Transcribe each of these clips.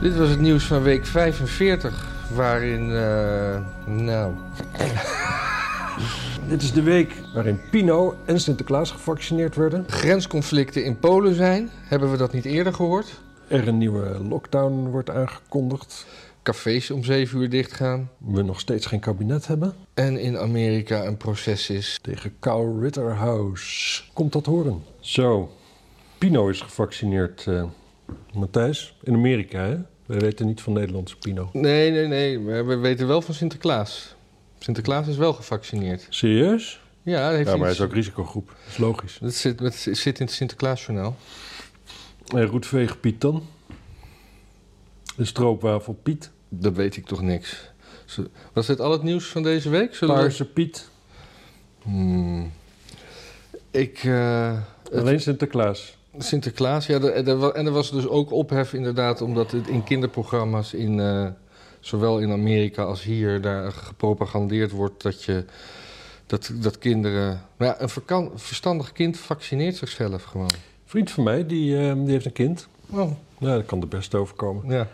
Dit was het nieuws van week 45, waarin, eh, nou... Dit is de week waarin Pino en Sinterklaas gevaccineerd werden. Grensconflicten in Polen zijn. Hebben we dat niet eerder gehoord? Er een nieuwe lockdown wordt aangekondigd. Cafés om 7 uur dichtgaan. We nog steeds geen kabinet hebben. En in Amerika een proces is. Tegen Kyle Ritterhouse. Komt dat horen? Zo, Pino is gevaccineerd, eh, Matthijs. In Amerika, hè? We weten niet van Nederlandse Pino. Nee, nee, nee. Maar we weten wel van Sinterklaas. Sinterklaas is wel gevaccineerd. Serieus? Ja, dat heeft Ja, maar hij is ook risicogroep. Dat is logisch. Dat zit, dat zit in het Sinterklaasjournaal. En Roetveeg Piet dan? De stroopwafel Piet. Dat weet ik toch niks. Was dit al het nieuws van deze week? Zullen we- Paarse Piet. Hmm. Ik... eh, het- Alleen Sinterklaas. Sinterklaas, ja. er en er was dus ook ophef inderdaad... omdat het in kinderprogramma's in... eh, zowel in Amerika als hier daar gepropagandeerd wordt... dat, je, dat, dat kinderen... Nou ja, een verstandig kind vaccineert zichzelf gewoon. Een vriend van mij, die, eh, die heeft een kind. Oh, Nou, dat kan er best overkomen. ja.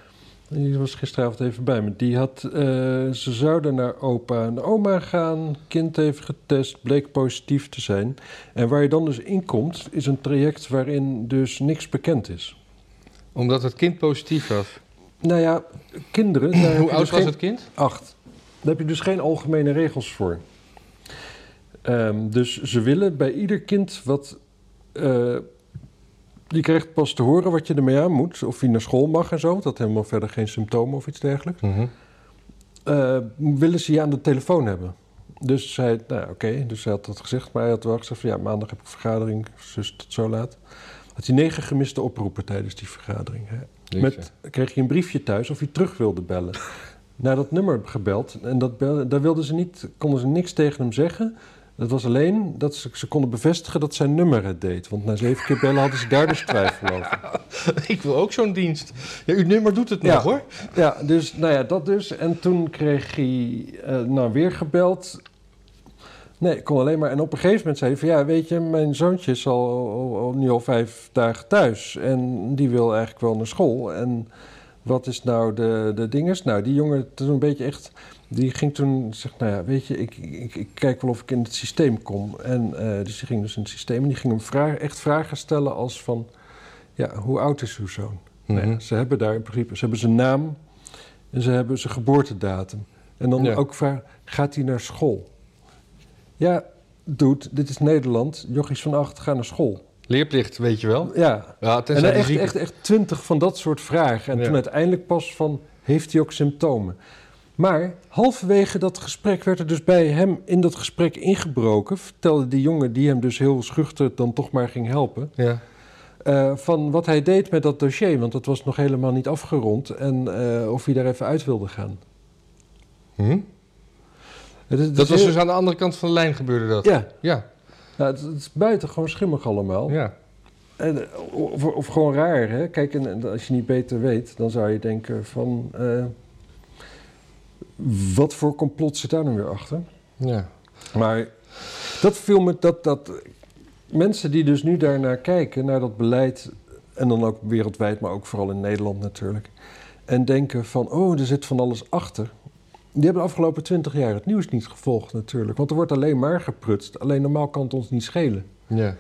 Die was gisteravond even bij me. Die had, eh, ze zouden naar opa en oma gaan. Kind even getest, bleek positief te zijn. En waar je dan dus in komt, is een traject waarin dus niks bekend is. Omdat het kind positief was. Nou ja, kinderen... Hoe je oud dus was geen- het kind? Acht. Daar heb je dus geen algemene regels voor. Ehm, dus ze willen bij ieder kind wat. eh, je krijgt pas te horen wat je ermee aan moet. Of hij naar school mag en zo. Dat helemaal verder geen symptomen of iets dergelijks. Eh, willen ze je aan de telefoon hebben. Dus zij, nou oké, dus hij had dat gezegd. Maar hij had wel gezegd van ja, maandag heb ik vergadering. Dus tot zo laat. Had hij negen gemiste oproepen tijdens die vergadering. Hè. Met, kreeg je een briefje thuis of je terug wilde bellen. Naar dat nummer gebeld. En dat daar wilden ze niet, konden ze niks tegen hem zeggen. Dat was alleen dat ze, ze konden bevestigen dat zijn nummer het deed. Want na zeven keer bellen hadden ze daar dus twijfel over. Ik wil ook zo'n dienst. Ja, uw nummer doet het nog hoor. Ja, dus nou ja, dat dus. En toen kreeg hij eh, nou weer gebeld. Nee, ik kon alleen maar. En op een gegeven moment zei hij van ja, weet je, mijn zoontje is al, al, al- nu al vijf dagen thuis. En die wil eigenlijk wel naar school. En wat is nou de, de dinges? Nou, die jongen toen een beetje echt. Die ging toen zegt, nou ja, weet je, ik, ik, ik kijk wel of ik in het systeem kom. En eh, dus die ging dus in het systeem en die ging hem vraag, echt vragen stellen als van, ja, hoe oud is uw zoon? Nou Mhm. ze hebben daar in principe, ze hebben zijn naam en ze hebben zijn geboortedatum. En dan Ja. ook vragen, gaat hij naar school? Ja, dude, dit is Nederland. Jochies van acht gaan naar school. Leerplicht, weet je wel. Ja, Ja, en echt, echt, echt twintig van dat soort vragen. En Ja. toen uiteindelijk pas van, heeft hij ook symptomen? Maar halverwege dat gesprek werd er dus bij hem in dat gesprek ingebroken. Vertelde die jongen, die hem dus heel schuchter dan toch maar ging helpen... Ja. eh, van wat hij deed met dat dossier. Want dat was nog helemaal niet afgerond. En eh, of hij daar even uit wilde gaan. Hm? Het is- het Dat was heel- dus aan de andere kant van de lijn gebeurde dat. Ja, Ja. nou, het, het is buitengewoon schimmig allemaal. ja. En, eh, of, of gewoon raar, hè? Kijk, en, en als je niet beter weet, dan zou je denken van... wat voor complot zit daar nou weer achter? ja. Maar dat viel me... Dat, dat, mensen die dus nu daarnaar kijken, naar dat beleid... en dan ook wereldwijd, maar ook vooral in Nederland natuurlijk... en denken van, oh, er zit van alles achter... die hebben de afgelopen twintig jaar het nieuws niet gevolgd natuurlijk. Want er wordt alleen maar geprutst. Alleen normaal kan het ons niet schelen. ja.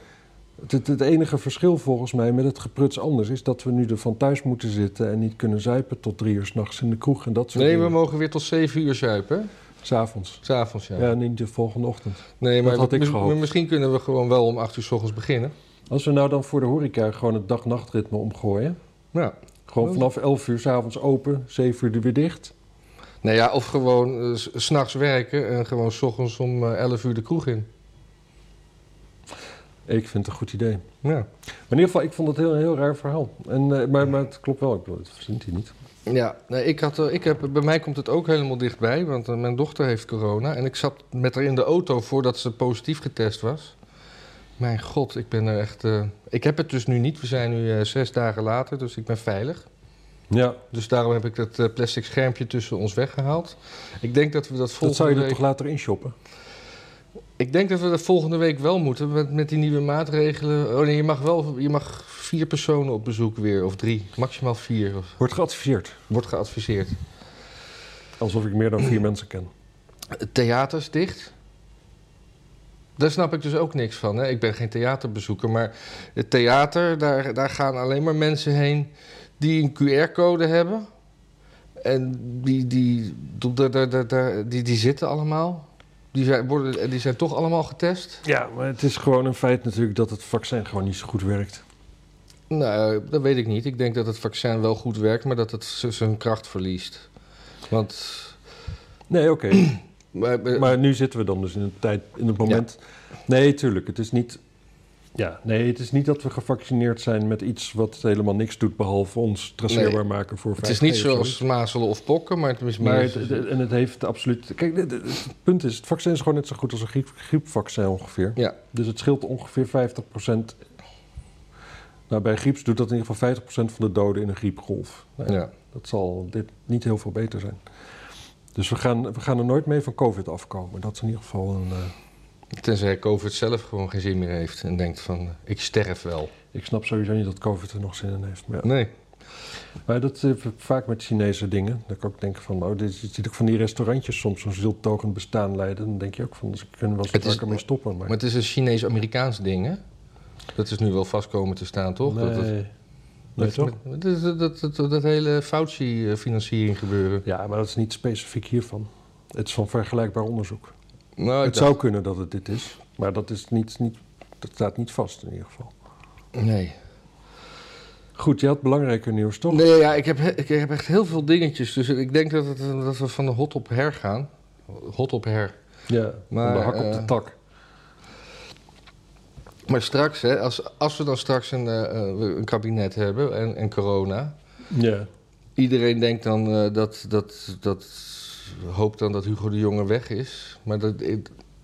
Het, het, enige verschil volgens mij met het gepruts anders is dat we nu er van thuis moeten zitten en niet kunnen zuipen tot drie uur s'nachts in de kroeg en dat soort Nee, we mogen weer tot zeven uur zuipen. S'avonds. S'avonds, ja. Ja. niet de volgende ochtend. nee, maar dat had ik gehoopt. misschien kunnen we gewoon wel om acht uur s ochtends beginnen. Als we nou dan voor de horeca gewoon het dag-nachtritme omgooien. Ja. Gewoon vanaf 11 uur s'avonds open, 7 uur er weer dicht. Nou ja, of gewoon eh, s- s'nachts werken en gewoon s ochtends om 11 uur de kroeg in. Ik vind het een goed idee. Ja. Maar in ieder geval, ik vond het een heel, heel raar verhaal. En, eh, maar, maar het klopt wel, ik bedoel, het verzint hij niet. Ja, nee, ik had, eh, ik heb, bij mij komt het ook helemaal dichtbij, want eh, mijn dochter heeft corona. En ik zat met haar in de auto voordat ze positief getest was. Mijn god, ik ben er echt... ik heb het dus nu niet. We zijn nu zes dagen later, dus ik ben veilig. Ja, Dus daarom heb ik dat plastic schermpje tussen ons weggehaald. Ik denk dat we dat dat volgende zou je er week... toch later inshoppen? Ik denk dat we dat volgende week wel moeten met, met die nieuwe maatregelen. Oh nee, je mag wel je mag vier personen op bezoek weer, of drie, maximaal vier. Of, Wordt geadviseerd. wordt geadviseerd. Alsof ik meer dan vier mensen ken. Theaters dicht. Daar snap ik dus ook niks van. Hè? Ik ben geen theaterbezoeker, maar het theater, daar, daar gaan alleen maar mensen heen die een QR-code hebben. En die, die, die, die, die, die zitten allemaal. Die zijn, worden, die zijn toch allemaal getest. Ja, maar het is gewoon een feit natuurlijk dat het vaccin gewoon niet zo goed werkt. Nou, dat weet ik niet. Ik denk dat het vaccin wel goed werkt, maar dat het zijn kracht verliest. Want. Nee, oké. Maar, Maar nu zitten we dan dus in een tijd, in het moment. Nee, tuurlijk. Het is niet. Ja, nee, het is niet dat we gevaccineerd zijn met iets wat helemaal niks doet behalve ons traceerbaar maken voor 5G. het is niet zoals mazelen of pokken, maar het is meer. Maar het, het- en het heeft absoluut. Kijk, het, punt is: het vaccin is gewoon net zo goed als een griep, griepvaccin ongeveer. ja, Dus het scheelt ongeveer 50%. Nou, bij grieps doet dat in ieder geval 50% van de doden in een griepgolf. Nou ja, ja. Dat zal dit niet heel veel beter zijn. Dus we gaan, we gaan er nooit mee van COVID afkomen. Dat is in ieder geval een. eh, Tenzij COVID zelf gewoon geen zin meer heeft en denkt van, eh, ik sterf wel. ik snap sowieso niet dat COVID er nog zin in heeft. Maar, ja. Nee. maar dat heb ik vaak met Chinese dingen. Dat ik ook denk van, oh, dit ziet ook van die restaurantjes soms zo'n zieltogend bestaan leiden. Dan denk je ook van, ze kunnen wel eens is- vaker mee stoppen. Maar, Maar het is een Chinees-Amerikaans ding, hè? Dat is nu wel vast komen te staan, toch? nee, Dat, het- nee toch? dat, dat, dat, dat, dat hele Fauci-financiering gebeuren. Ja, maar dat is niet specifiek hiervan. Het is van vergelijkbaar onderzoek. Nou, het zou kunnen dat het dit is, maar dat, is niet, niet, dat staat niet vast in ieder geval. Nee. Goed, je had belangrijker nieuws, toch? Nee, ja, ik heb, he- ik heb echt heel veel dingetjes. Dus ik denk dat, het, dat we van de hot op her gaan. Hot op her. Ja, Maar, de hak op de eh, tak. Maar straks, hè, als, als we dan straks een, eh, eh, een kabinet hebben en, en corona... Ja. Iedereen denkt dan dat, dat, dat... Hoopt dan dat Hugo de Jonge weg is. Maar dat,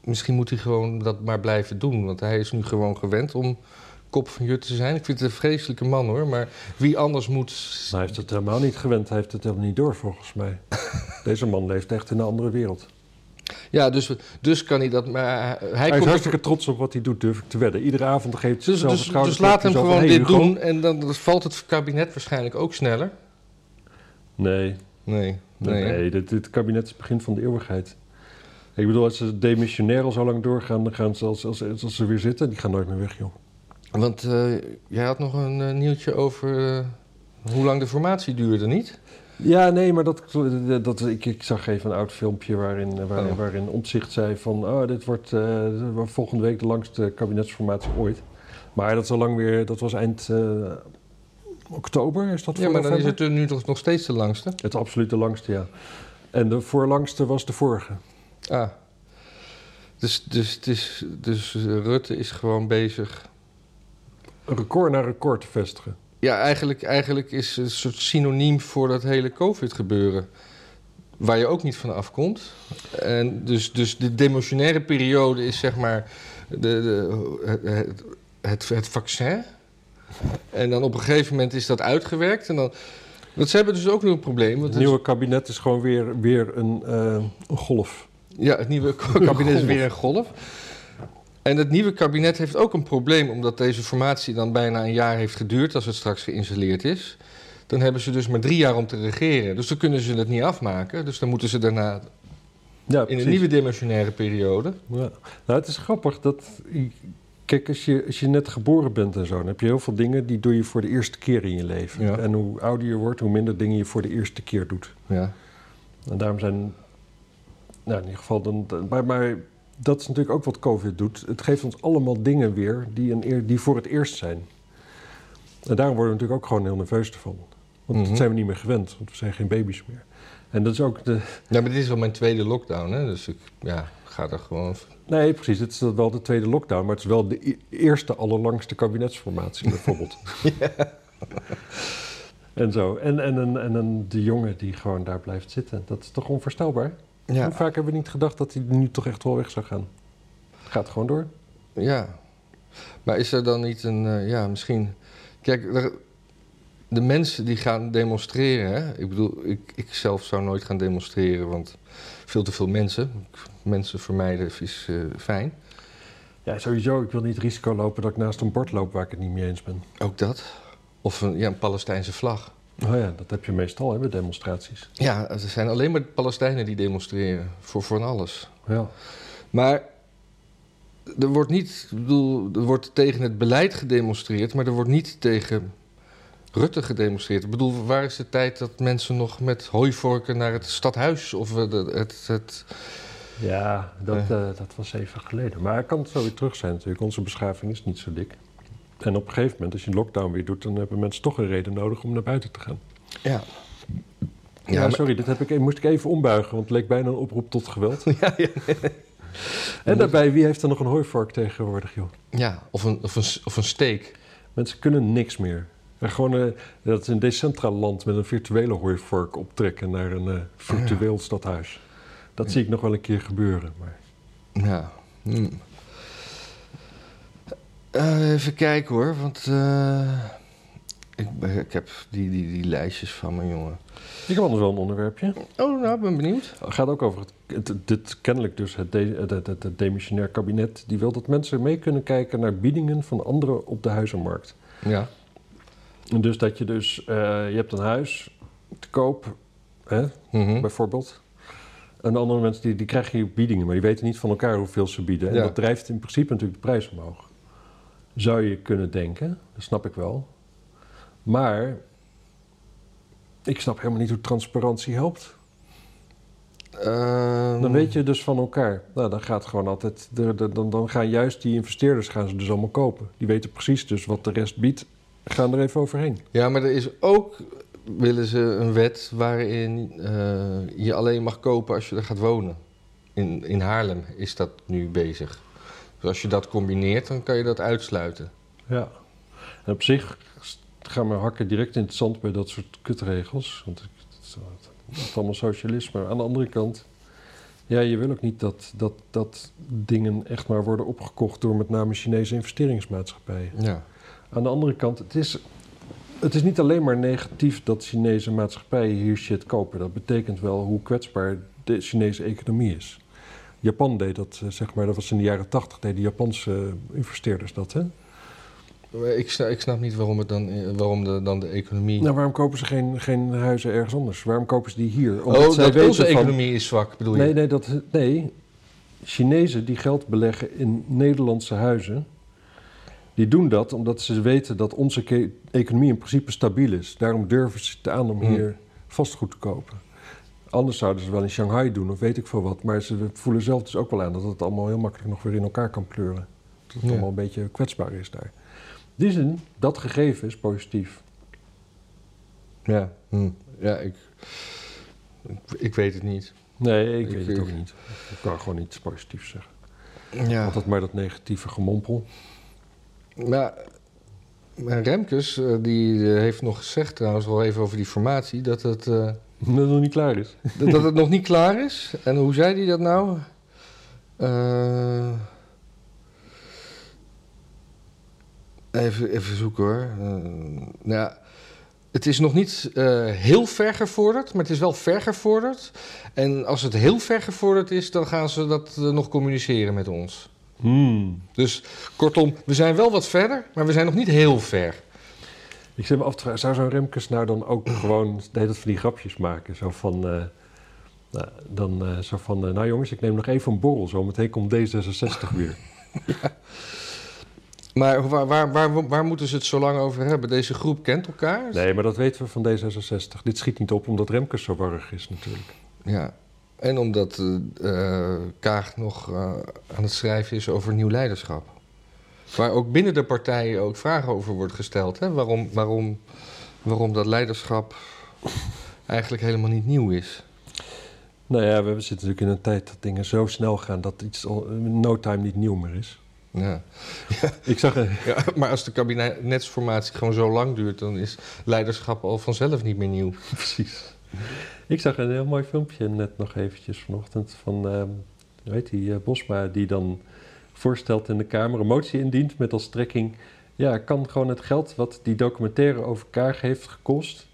misschien moet hij gewoon dat maar blijven doen. Want hij is nu gewoon gewend om kop van jut te zijn. Ik vind het een vreselijke man, hoor. Maar wie anders moet... Hij heeft het helemaal niet gewend. Hij heeft het helemaal niet door, volgens mij. Deze man leeft echt in een andere wereld. Ja, dus, dus kan hij dat... Maar hij, hij is hartstikke trots op wat hij doet, durf ik te wedden. Iedere avond geeft hij Dus, dus, dus laat hem gewoon hey, dit Hugo. doen en dan, dan valt het kabinet waarschijnlijk ook sneller. Nee, Nee, nee, nee. dit, dit kabinet is het begin van de eeuwigheid. Ik bedoel, als ze demissionair al zo lang doorgaan, dan gaan ze als, als, als ze weer zitten, die gaan nooit meer weg, joh. Want eh, jij had nog een eh, nieuwtje over eh, hoe lang de formatie duurde, niet? Ja, nee, maar dat, dat, ik, ik zag even een oud filmpje waarin, waarin, Oh. waarin Omtzigt zei van... Oh, dit wordt volgende week de langste kabinetsformatie ooit. Maar dat, is al lang weer, dat was eind oktober, is dat Ja, voor maar dan is het nu toch nog steeds de langste. Het absoluut de langste, ja. En de voorlangste was de vorige. Ah. Dus, dus, dus eh, Rutte is gewoon bezig. Een record na record te vestigen. Ja, eigenlijk, eigenlijk is het een soort synoniem voor dat hele COVID-gebeuren. Waar je ook niet van afkomt. En dus, dus de demotionaire periode is zeg maar de, de, het, het, het vaccin. En dan op een gegeven moment is dat uitgewerkt. En dan, want ze hebben dus ook nog een probleem. Want Het nieuwe kabinet is gewoon weer, weer een, eh, een golf. Ja, het nieuwe kabinet is weer een golf. En het nieuwe kabinet heeft ook een probleem, omdat deze formatie dan bijna een jaar heeft geduurd als het straks geïnstalleerd is. Dan hebben ze dus maar drie jaar om te regeren. Dus dan kunnen ze het niet afmaken. Dus dan moeten ze daarna Ja, in een nieuwe dimensionaire periode. Ja. Nou, het is grappig dat... Kijk, als je, als je net geboren bent en zo... dan heb je heel veel dingen die doe je voor de eerste keer in je leven. Ja. En hoe ouder je wordt, hoe minder dingen je voor de eerste keer doet. Ja. En daarom zijn... Nou, in ieder geval... Dan, maar, maar dat is natuurlijk ook wat COVID doet. Het geeft ons allemaal dingen weer die, een die voor het eerst zijn. En daarom worden we natuurlijk ook gewoon heel nerveus ervan. Want Mhm. dat zijn we niet meer gewend, want we zijn geen baby's meer. En dat is ook de... ja, maar dit is al mijn tweede lockdown, hè? Dus ik ja, ga er gewoon... Nee, precies. Het is wel de tweede lockdown, maar het is wel de e- eerste allerlangste kabinetsformatie, bijvoorbeeld. En zo. En, en, en, en de jongen die gewoon daar blijft zitten. Dat is toch onvoorstelbaar? Ja, Hoe vaak hebben we niet gedacht dat hij nu toch echt wel weg zou gaan? Gaat gewoon door. ja. Maar is er dan niet een... eh, ja, misschien... Kijk, er- de mensen die gaan demonstreren... Hè? Ik bedoel, ik, ik zelf zou nooit gaan demonstreren, want veel te veel mensen. Mensen vermijden is eh, fijn. Ja, sowieso. Ik wil niet risico lopen dat ik naast een bord loop waar ik het niet mee eens ben. Ook dat. Of een, ja, een Palestijnse vlag. Oh ja, dat heb je meestal hè, bij demonstraties. Ja, er zijn alleen maar Palestijnen die demonstreren voor van alles. Ja. Maar er wordt niet, ik bedoel, er wordt tegen het beleid gedemonstreerd, maar er wordt niet tegen Rutte gedemonstreerd. Ik bedoel, waar is de tijd dat mensen nog met hooivorken naar het stadhuis of het. het, het Ja, dat, Eh. eh, dat was even geleden. Maar het kan zo weer terug zijn natuurlijk. Onze beschaving is niet zo dik. En op een gegeven moment, als je een lockdown weer doet... dan hebben mensen toch een reden nodig om naar buiten te gaan. ja. Ja, sorry, dat heb ik, moest ik even ombuigen... want het leek bijna een oproep tot geweld. ja, ja. En daarbij, wie heeft er nog een hooivork tegenwoordig, joh? ja of, een, of, een, of een steek. Mensen kunnen niks meer. En gewoon, eh, dat is een decentraal land met een virtuele hooivork optrekken... naar een eh, virtueel stadhuis. Dat Ja. zie ik nog wel een keer gebeuren. Maar... Ja. hm. Eh, even kijken hoor, want ik, ik heb die, die, die lijstjes van mijn jongen. Ik heb anders wel een onderwerpje. Oh, nou, ik ben benieuwd. Het gaat ook over het, het- dit kennelijk dus het, de, het, het, het demissionair kabinet. Die wil dat mensen mee kunnen kijken naar biedingen van anderen op de huizenmarkt. Ja. Dus dat je dus, eh, je hebt een huis te koop, hè, Mhm. bijvoorbeeld. En andere mensen die, die krijgen hier biedingen, maar die weten niet van elkaar hoeveel ze bieden. En Ja. dat drijft in principe natuurlijk de prijs omhoog. Zou je kunnen denken, dat snap ik wel. Maar ik snap helemaal niet hoe transparantie helpt. Ehm, Dan weet je dus van elkaar. Nou, dan gaat gewoon altijd. de- de- dan, dan gaan juist die investeerders gaan ze dus allemaal kopen. Die weten precies dus wat de rest biedt. Gaan er even overheen. Ja, maar er is ook, willen ze een wet waarin eh, je alleen mag kopen als je er gaat wonen. In, in Haarlem is dat nu bezig. Dus als je dat combineert, dan kan je dat uitsluiten. Ja. En op zich gaan mijn hakken direct in het zand bij dat soort kutregels. Want het is, allemaal socialisme. Aan de andere kant. Ja, je wil ook niet dat, dat, dat dingen echt maar worden opgekocht door met name Chinese investeringsmaatschappijen. Ja. Aan de andere kant, het is, het is niet alleen maar negatief dat Chinese maatschappijen hier shit kopen. Dat betekent wel hoe kwetsbaar de Chinese economie is. Japan deed dat, eh, zeg maar, dat was in de jaren tachtig, deden Japanse eh, investeerders dat, hè? Ik snap, ik snap niet waarom, het dan, eh, waarom de, dan de economie... Nou, waarom kopen ze geen, geen huizen ergens anders? Waarom kopen ze die hier? oh, dat onze van- economie is zwak, bedoel je? Nee, nee, dat, nee. Chinezen die geld beleggen in Nederlandse huizen, die doen dat omdat ze weten dat onze economie in principe stabiel is. Daarom durven ze het aan om Hmm. hier vastgoed te kopen. Anders zouden ze wel in Shanghai doen of weet ik veel wat. Maar ze voelen zelf dus ook wel aan dat het allemaal heel makkelijk nog weer in elkaar kan pleuren. Dat het Ja. allemaal een beetje kwetsbaar is daar. In die zin, dat gegeven is positief. Ja, hm. ja ik, ik, weet het niet. Nee, ik, Ik- weet het ook niet. Ik kan gewoon iets positiefs zeggen. Ja. Altijd maar dat negatieve gemompel. Maar, Remkes, eh, die eh, heeft nog gezegd trouwens wel even over die formatie, dat het, eh, Dat het nog niet klaar is. dat, dat het nog niet klaar is. En hoe zei hij dat nou? Even, even zoeken hoor. Nou ja, het is nog niet heel ver gevorderd, maar het is wel ver gevorderd. En als het heel ver gevorderd is, dan gaan ze dat nog communiceren met ons. Hmm. Dus kortom, we zijn wel wat verder, maar we zijn nog niet heel ver. Ik zit me af te vragen, zou zo'n Remkes nou dan ook gewoon de hele tijd van die grapjes maken? Zo van, eh, nou, dan, eh, zo van eh, nou jongens, ik neem nog even een borrel, zo meteen komt D66 weer. Maar waar, waar, waar, waar moeten ze het zo lang over hebben? Deze groep kent elkaar? Nee, maar dat weten we van D66. Dit schiet niet op omdat Remkes zo warrig is natuurlijk. Ja. En omdat eh, eh, Kaag nog eh, aan het schrijven is over nieuw leiderschap. Waar ook binnen de partijen ook vragen over wordt gesteld. Hè? Waarom, waarom, waarom dat leiderschap eigenlijk helemaal niet nieuw is. Nou ja, we zitten natuurlijk in een tijd dat dingen zo snel gaan dat iets al in no time niet nieuw meer is. Ja. Ik zag een, Ja, maar als de kabinetsformatie gewoon zo lang duurt, dan is leiderschap al vanzelf niet meer nieuw. Precies. Ik zag een heel mooi filmpje net nog eventjes vanochtend van, ehm hoe die, eh, Bosma, die dan voorstelt in de Kamer een motie indient met als strekking, ja, kan gewoon het geld wat die documentaire over Kaag heeft gekost,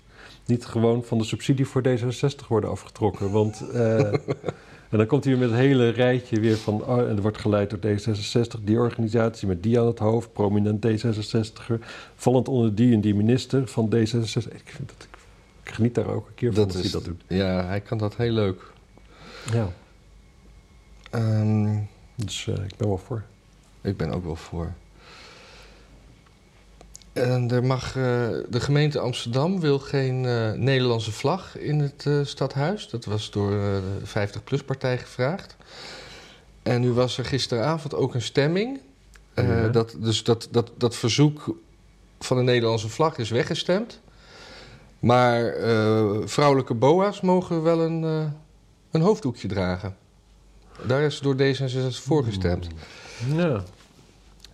niet gewoon van de subsidie voor D66 worden afgetrokken. Want eh, En dan komt hij weer met het hele rijtje weer van... Oh, en er wordt geleid door D66, die organisatie met die aan het hoofd... prominent D66er, vallend onder die en die minister van D66. Ik, vind dat, geniet daar ook een keer van Dat als is- hij dat doet. Ja, hij kan dat heel leuk. Ja, Ehm, dus eh, ik ben wel voor. ik ben ook wel voor. En er mag, eh, de gemeente Amsterdam wil geen eh, Nederlandse vlag in het stadhuis. Dat was door de 50PLUS-partij gevraagd. En nu was er gisteravond ook een stemming. Ja. dat, dus dat, dat, dat verzoek van de Nederlandse vlag is weggestemd. Maar eh, vrouwelijke boa's mogen wel een, eh, een hoofddoekje dragen. Daar is door D66 voor gestemd. Ja,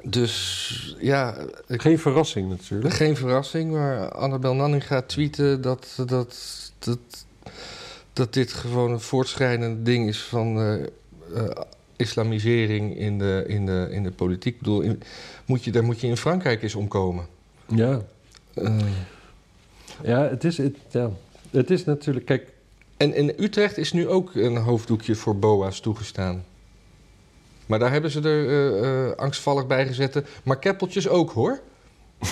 Dus ja, ik- geen verrassing natuurlijk. geen verrassing, maar Annabel Nanninga tweette dat, dat, dat, dat dit gewoon een voortschrijdend ding is van eh, islamisering in de, in, de, in de politiek. Ik bedoel, in- moet je, daar moet je in Frankrijk eens omkomen. Ja, Eh, ja, het, is, het, ja. het is natuurlijk... Kijk, en in Utrecht is nu ook een hoofddoekje voor boa's toegestaan. Maar daar hebben ze er eh, eh, angstvallig bij gezet. Maar keppeltjes ook hoor.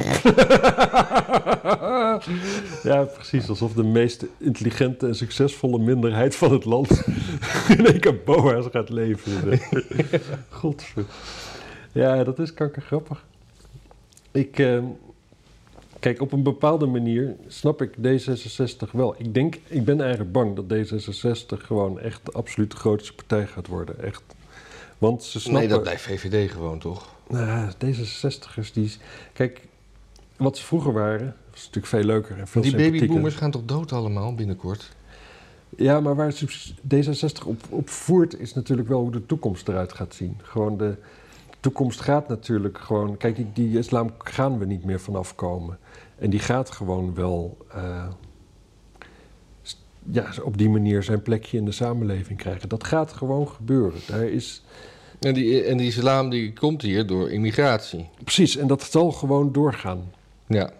ja, precies. Alsof de meest intelligente en succesvolle minderheid van het land in één keer boa's gaat leven. Godver. Ja, dat is kankergrappig. Ik, eh, kijk, op een bepaalde manier snap ik D66 wel. Ik denk, ik ben eigenlijk bang dat D66 gewoon echt de absoluut grootste partij gaat worden. Echt. Want ze snappen... Nee, dat blijft VVD gewoon toch? Nou, D66'ers, die... Kijk, wat ze vroeger waren, was natuurlijk veel leuker en veel Die babyboomers gaan toch dood allemaal binnenkort? Ja, maar waar subs- D66 op, op voert is natuurlijk wel hoe de toekomst eruit gaat zien. Gewoon de toekomst gaat natuurlijk gewoon... Kijk, die, die islam gaan we niet meer vanaf komen. En die gaat gewoon wel... eh, ja, op die manier zijn plekje in de samenleving krijgen. Dat gaat gewoon gebeuren. Daar is... En die, en die islam die komt hier door immigratie. Precies, en dat zal gewoon doorgaan. Ja,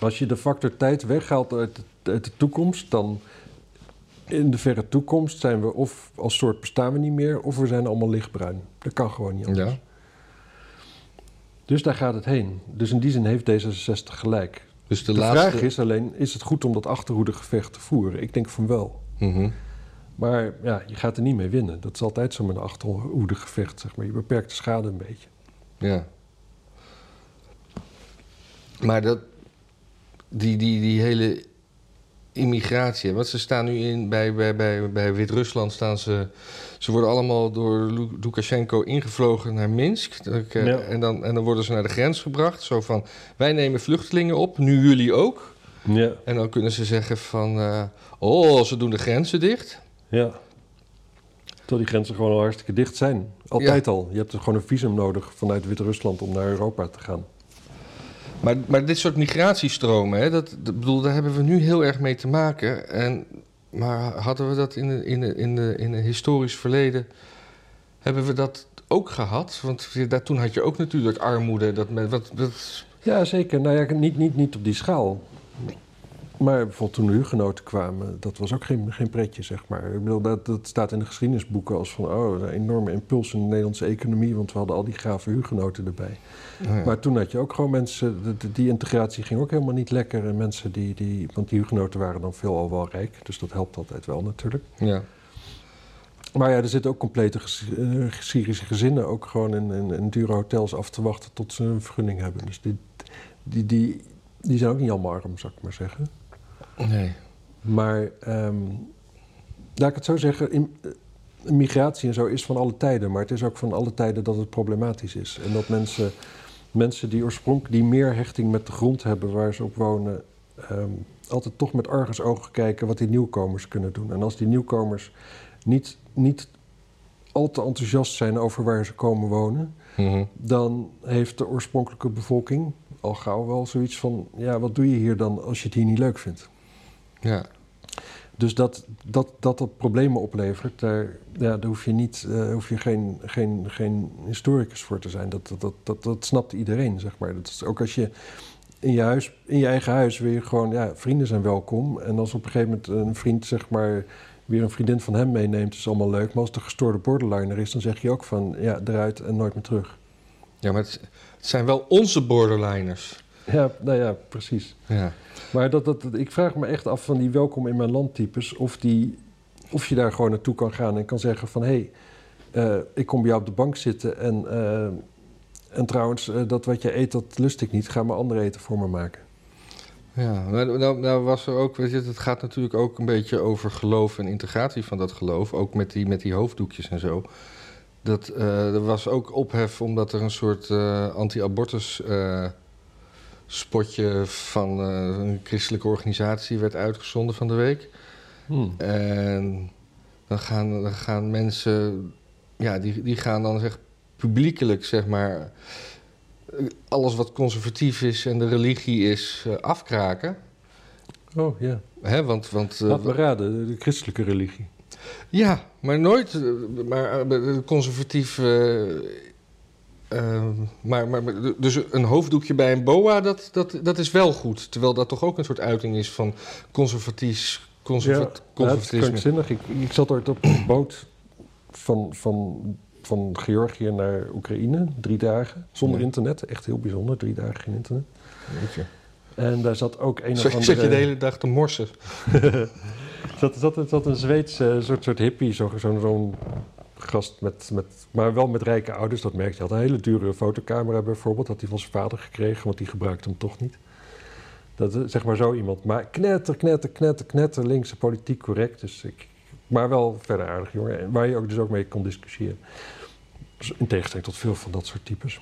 Als je de factor tijd weghaalt uit de, uit de toekomst, dan in de verre toekomst zijn we of als soort bestaan we niet meer, of we zijn allemaal lichtbruin. Dat kan gewoon niet anders. ja. Dus daar gaat het heen. Dus in die zin heeft D66 gelijk. Dus de, De, laatste... vraag is alleen, is het goed om dat achterhoedegevecht te voeren? Ik denk van wel. Mhm. Maar ja, je gaat er niet mee winnen. Dat is altijd zo met een achterhoedegevecht, zeg maar. Je beperkt de schade een beetje. Ja. Maar dat, die, die, die hele immigratie, want ze staan nu in, bij, bij, bij, bij Wit-Rusland staan ze, ze worden allemaal door Lu- Lukashenko ingevlogen naar Minsk. Eh, Ja. en, dan, en dan worden ze naar de grens gebracht, zo van, wij nemen vluchtelingen op, nu jullie ook. Ja, En dan kunnen ze zeggen van, eh, oh, ze doen de grenzen dicht. ja. Terwijl die grenzen gewoon al hartstikke dicht zijn. Altijd al. Je hebt er gewoon een visum nodig vanuit Wit-Rusland om naar Europa te gaan. Maar, maar dit soort migratiestromen, hè, dat, bedoel, daar hebben we nu heel erg mee te maken. En, maar hadden we dat in, de, in, de, in, de, in het historisch verleden, hebben we dat ook gehad? Want daar, toen had je ook natuurlijk armoede. Dat, wat, dat, Ja, zeker. Nou ja, niet, niet, niet op die schaal. Maar bijvoorbeeld toen de hugenoten kwamen, dat was ook geen, geen pretje, zeg maar. Ik bedoel, dat, dat staat in de geschiedenisboeken als van... oh, een enorme impuls in de Nederlandse economie... want we hadden al die grave hugenoten erbij. ja. Maar toen had je ook gewoon mensen... die integratie ging ook helemaal niet lekker. En mensen die... die want die hugenoten waren dan veelal wel rijk. Dus dat helpt altijd wel natuurlijk. ja. Maar ja, er zitten ook complete eh, Syrische gezinnen... ook gewoon in, in, in dure hotels af te wachten tot ze een vergunning hebben. Dus die, die, die, die zijn ook niet allemaal arm, zou ik maar zeggen. Nee. Maar ehm, laat ik het zo zeggen, in, eh, migratie en zo is van alle tijden. Maar het is ook van alle tijden dat het problematisch is. En dat mensen, mensen die oorspronkelijk die meer hechting met de grond hebben waar ze op wonen... ehm, altijd toch met argusogen kijken wat die nieuwkomers kunnen doen. En als die nieuwkomers niet, niet al te enthousiast zijn over waar ze komen wonen... Mhm. dan heeft de oorspronkelijke bevolking al gauw wel zoiets van... ja, wat doe je hier dan als je het hier niet leuk vindt? Ja. Dus dat dat, dat, dat problemen oplevert, daar, ja, daar hoef je, niet, eh, hoef je geen, geen, geen historicus voor te zijn. Dat, dat, dat, dat, dat snapt iedereen, zeg maar. Dat is ook als je in je, huis, in je eigen huis je gewoon... Ja, vrienden zijn welkom. En als op een gegeven moment een vriend, zeg maar... weer een vriendin van hem meeneemt, is allemaal leuk. Maar als een gestoorde borderliner is, dan zeg je ook van ja, eruit en nooit meer terug. Ja, maar het, het zijn wel onze borderliners. Ja, nou ja, precies. Ja. Maar dat, dat, dat- ik vraag me echt af van die welkom in mijn land types, of, die, of je daar gewoon naartoe kan gaan en kan zeggen van hé, hey, eh, ik kom bij jou op de bank zitten en, eh, en trouwens, eh, dat wat je eet, dat lust ik niet. Ga maar ander eten voor me maken. Ja, nou, nou, nou was er ook, weet je, het gaat natuurlijk ook een beetje over geloof en integratie van dat geloof, ook met die, met die hoofddoekjes en zo. Dat, er was ook ophef omdat er een soort anti-abortus spotje van eh, een christelijke organisatie werd uitgezonden van de week. Hmm. En dan gaan, dan gaan mensen, ja, die, die gaan dan zeg publiekelijk, zeg maar, alles wat conservatief is en de religie is, eh, afkraken. Oh ja, Hè, want, want eh, laat me raden, de, christelijke religie. ja, maar nooit, maar conservatief. Eh, maar, maar, dus een hoofddoekje bij een boa, dat, dat, dat is wel goed. Terwijl dat toch ook een soort uiting is van conservatief, conserva- Ja, ja, conservatisme. krankzinnig. Ik, ik zat ooit op een boot van, van, van Georgië naar Oekraïne, drie dagen, zonder Ja. internet. Echt heel bijzonder, drie dagen geen internet. Weet je. En daar zat ook een of andere... zat je de hele dag te morsen? zat, zat, zat een Zweedse soort, soort hippie, zo- zo'n zo'n gast met, met... Maar wel met rijke ouders, dat merkte. Hij had een hele dure fotocamera bijvoorbeeld. Had hij van zijn vader gekregen, want die gebruikte hem toch niet. Dat, zeg maar zo iemand. Maar knetter, knetter, knetter, knetter, linkse politiek correct. Dus ik, maar wel verder aardig jongen. En Waar je ook dus ook mee kon discussiëren. Dus in tegenstelling tot veel van dat soort types.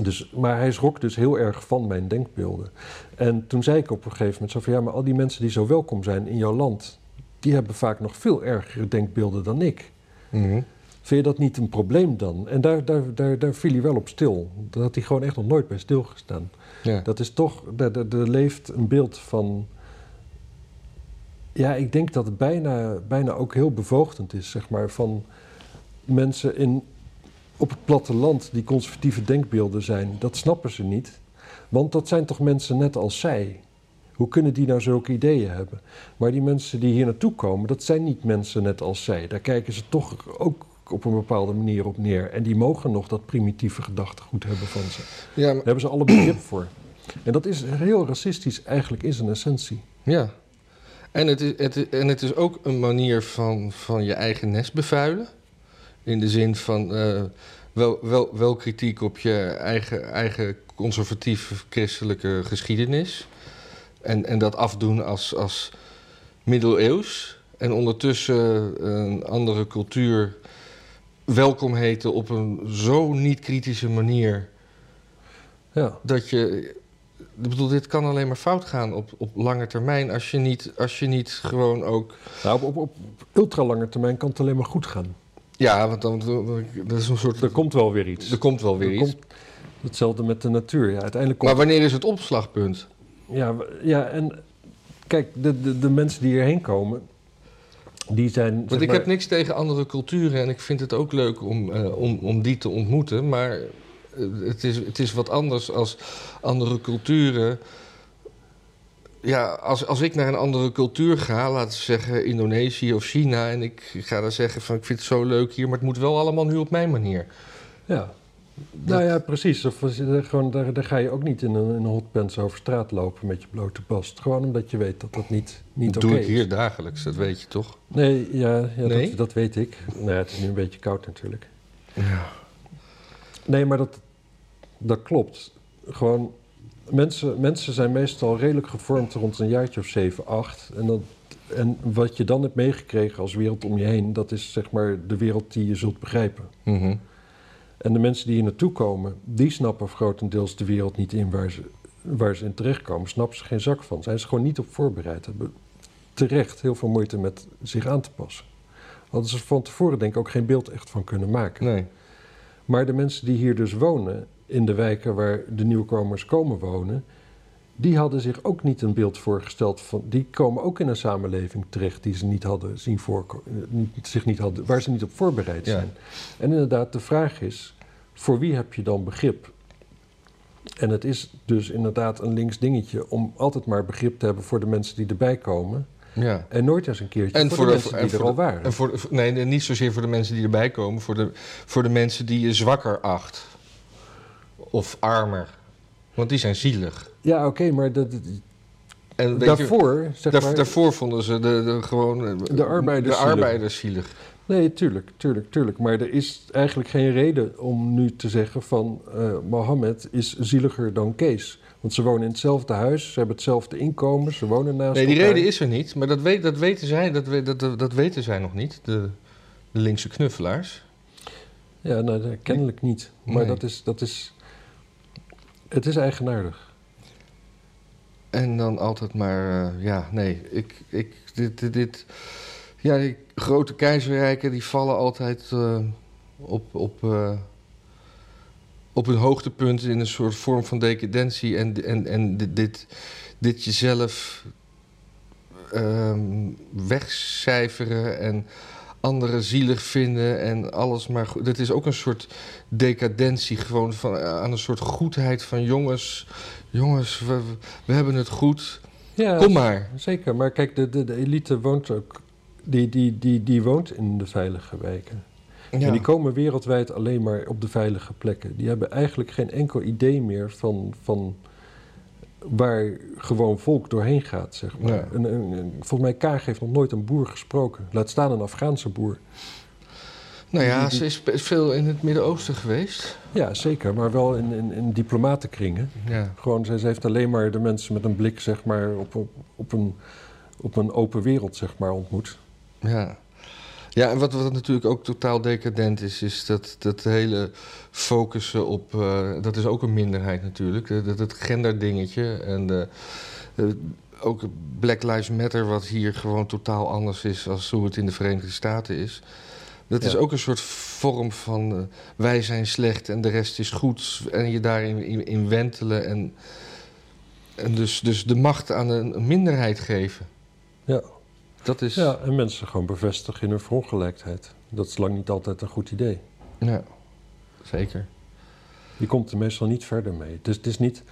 Dus, maar hij schrok dus heel erg van mijn denkbeelden. En toen zei ik op een gegeven moment zo van... ja, maar al die mensen die zo welkom zijn in jouw land... die hebben vaak nog veel ergere denkbeelden dan ik. Mhm. Vind je dat niet een probleem dan? En daar, daar, daar, daar viel hij wel op stil. Daar had hij gewoon echt nog nooit bij stilgestaan. Ja. Dat is toch, er, er, er leeft een beeld van. Ja, ik denk dat het bijna, bijna ook heel bevoogdend is, zeg maar, van mensen in, op het platteland die conservatieve denkbeelden zijn. Dat snappen ze niet, want dat zijn toch mensen net als zij. Hoe kunnen die nou zulke ideeën hebben? Maar die mensen die hier naartoe komen, dat zijn niet mensen net als zij. Daar kijken ze toch ook op een bepaalde manier op neer. En die mogen nog dat primitieve gedachtegoed hebben van ze. Ja, Daar maar- hebben ze alle begrip voor. En dat is heel racistisch eigenlijk in zijn essentie. ja. En het, is, het, is- en het is ook een manier van, van je eigen nest bevuilen. In de zin van eh, wel, wel, wel kritiek op je eigen, eigen conservatieve christelijke geschiedenis. En, en dat afdoen als, als middeleeuws. En ondertussen een andere cultuur welkom heten op een zo niet-kritische manier. Ja, dat je. Ik bedoel, dit kan alleen maar fout gaan op, op lange termijn. Als je niet, als je niet gewoon ook. nou, op, op, op ultralange termijn kan het alleen maar goed gaan. Ja, want dan. Dat is een soort. Er komt wel weer iets. Er komt wel weer Er iets. komt- hetzelfde met de natuur. Ja, uiteindelijk Maar komt... wanneer is het opslagpunt? Ja, ja, en kijk, de, de, de mensen die hierheen komen, die zijn... Want ik maar- heb niks tegen andere culturen en ik vind het ook leuk om, eh, om, om die te ontmoeten. Maar eh, het, is, het is wat anders als andere culturen. Ja, als, als ik naar een andere cultuur ga, laten we zeggen Indonesië of China, en ik ga dan zeggen van ik vind het zo leuk hier, maar het moet wel allemaal nu op mijn manier. Ja. Nou ja, precies. Of, gewoon, daar, daar ga je ook niet in een, in een hotpants over straat lopen met je blote bast. Gewoon omdat je weet dat dat niet, niet Dat oké doe is. ik hier dagelijks, dat weet je toch? Nee, ja, ja Nee? Dat, dat weet ik. Nou ja, het is nu een beetje koud natuurlijk. Ja. Nee, maar dat, dat klopt. Gewoon, mensen, mensen zijn meestal redelijk gevormd rond een jaartje of 7, 8. En, dat, en wat je dan hebt meegekregen als wereld om je heen, dat is zeg maar de wereld die je zult begrijpen. Mhm. En de mensen die hier naartoe komen, die snappen grotendeels de wereld niet in waar ze, waar ze in terechtkomen. Snappen ze geen zak van. Zijn ze gewoon niet op voorbereid. Hebben terecht heel veel moeite met zich aan te passen. Hadden ze van tevoren denk ik ook geen beeld echt van kunnen maken. Nee. Maar de mensen die hier dus wonen, in de wijken waar de nieuwkomers komen wonen, die hadden zich ook niet een beeld voorgesteld van. Die komen ook in een samenleving terecht die ze niet hadden zien voorkomen, zich niet hadden, waar ze niet op voorbereid Ja. zijn. En inderdaad, de vraag is: voor wie heb je dan begrip? En het is dus inderdaad een links dingetje om altijd maar begrip te hebben voor de mensen die erbij komen. Ja. En nooit eens een keertje en voor, voor de, mensen die er al waren. En voor, nee, niet zozeer voor de mensen die erbij komen, voor de, voor de mensen die je zwakker acht. Of armer. Want die zijn zielig. Ja, oké, maar dat, en daarvoor, je, zeg maar, daarvoor vonden ze de, de, gewoon eh, de arbeiders, de arbeiders zielig. Nee, tuurlijk, tuurlijk, tuurlijk. Maar er is eigenlijk geen reden om nu te zeggen van uh, Mohammed is zieliger dan Kees. Want ze wonen in hetzelfde huis, ze hebben hetzelfde inkomen, ze wonen naast Nee, die reden is er niet, maar dat, weet, dat, weten, zij, dat, dat, dat weten zij nog niet, de, de linkse knuffelaars. Ja, nou, kennelijk niet. Maar dat, is, dat is... Het is eigenaardig. En dan altijd maar, uh, ja, nee, ik, ik, dit, dit, dit, ja, die grote keizerrijken die vallen altijd uh, op, op, uh, op hun hoogtepunt in een soort vorm van decadentie. En, en, en dit, dit jezelf um, wegcijferen en anderen zielig vinden en alles maar goed. Dat is ook een soort decadentie, gewoon van, aan een soort goedheid van jongens. Jongens, we, we hebben het goed. Ja, Kom maar. Zeker, maar kijk, de, de, de elite woont ook. Die, die, die, die woont in de veilige wijken. En die komen wereldwijd alleen maar op de veilige plekken. Die hebben eigenlijk geen enkel idee meer van, van waar gewoon volk doorheen gaat, zeg maar. volgens mij, Kaag heeft nog nooit een boer gesproken. Laat staan een Afghaanse boer. Nou ja, ze is veel in het Midden-Oosten geweest. Ja, zeker, maar wel in, in, in diplomatenkringen. Ja. Gewoon, ze, heeft alleen maar de mensen met een blik, zeg maar, op, op, op, een, op een open wereld, zeg maar, ontmoet. Ja. Ja, en wat, wat natuurlijk ook totaal decadent is, is dat, dat hele focussen op. Uh, dat is ook een minderheid natuurlijk. Dat, het genderdingetje. En de, uh, ook Black Lives Matter, wat hier gewoon totaal anders is dan hoe het in de Verenigde Staten is. Dat is ook een soort vorm van wij zijn slecht en de rest is goed. En je daarin in, in wentelen en, en dus, dus de macht aan een minderheid geven. Ja. Dat is... Ja, en mensen gewoon bevestigen in hun verongelijkheid. Dat is lang niet altijd een goed idee. Ja, zeker. Je komt er meestal niet verder mee. Het is, het is, niet,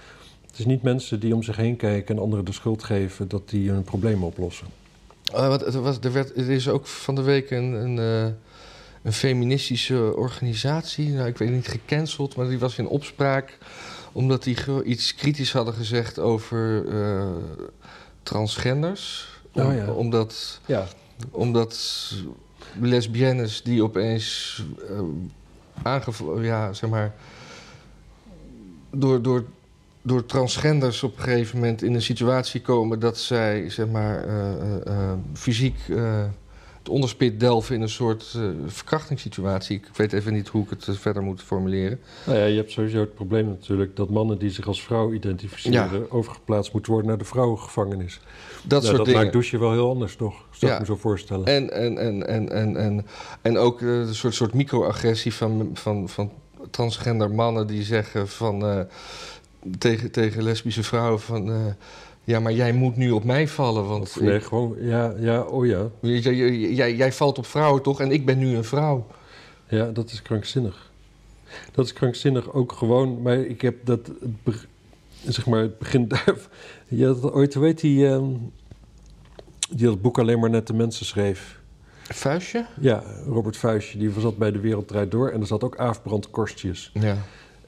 het is niet mensen die om zich heen kijken en anderen de schuld geven dat die hun problemen oplossen. Uh, wat, er, was, er, werd, er is ook van de week een, een, uh, een feministische organisatie, nou, ik weet niet gecanceld, maar die was in opspraak omdat die iets kritisch hadden gezegd over uh, transgenders. Oh, ja. Omdat, ja. omdat lesbiennes die opeens uh, aangevallen, ja, zeg maar, door, door, door transgenders op een gegeven moment in een situatie komen dat zij, zeg maar, uh, uh, fysiek onderspit delven in een soort uh, verkrachtingssituatie. Ik weet even niet hoe ik het verder moet formuleren. Nou ja, je hebt sowieso het probleem natuurlijk dat mannen die zich als vrouw identificeren... overgeplaatst moeten worden naar de vrouwengevangenis. Dat nou, soort dat dingen. maakt douchen wel heel anders, toch? Zou ik me zo voorstellen. En, en, en, en, en, en, en ook uh, een soort, soort microagressie van, van, van transgender mannen die zeggen van... Uh, tegen, tegen lesbische vrouwen van... Ja, maar jij moet nu op mij vallen, want... nee, gewoon, ja, ja, oh ja. Jij, jij, jij valt op vrouwen toch en ik ben nu een vrouw. Ja, dat is krankzinnig. Dat is krankzinnig ook gewoon, maar ik heb dat, zeg maar, het begin daar... Je had ooit, heet die, uh, die dat boek alleen maar net de mensen schreef? Vuistje? Ja, Robert Vuistje, die zat bij De Wereld Draait Door en er zat ook Aafbrand Korstjes. Ja.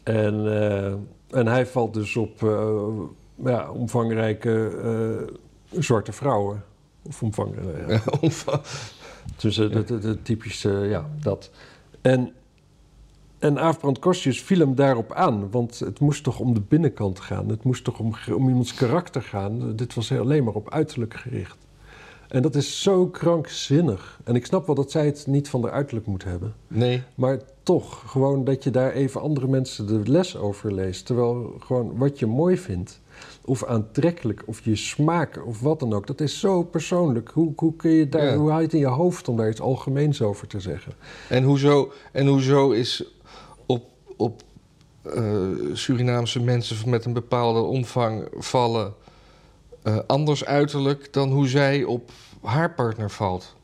En, uh, en hij valt dus op... Uh, ja, omvangrijke uh, zwarte vrouwen. Of omvangrijke. Ja. dus uh, de, de, de, typische, ja, dat. En, en Aafbrand Kostjes viel hem daarop aan. Want het moest toch om de binnenkant gaan. Het moest toch om, om iemands karakter gaan. Dit was alleen maar op uiterlijk gericht. En dat is zo krankzinnig. En ik snap wel dat zij het niet van de uiterlijk moet hebben. Nee. Maar toch, gewoon dat je daar even andere mensen de les over leest. Terwijl gewoon wat je mooi vindt, of aantrekkelijk, of je smaak, of wat dan ook. Dat is zo persoonlijk. Hoe, hoe, kun je daar, hoe haal je het in je hoofd om daar iets algemeens over te zeggen? En hoezo, en hoezo is op, op uh, Surinaamse mensen met een bepaalde omvang vallen uh, anders uiterlijk dan hoe zij op haar partner valt?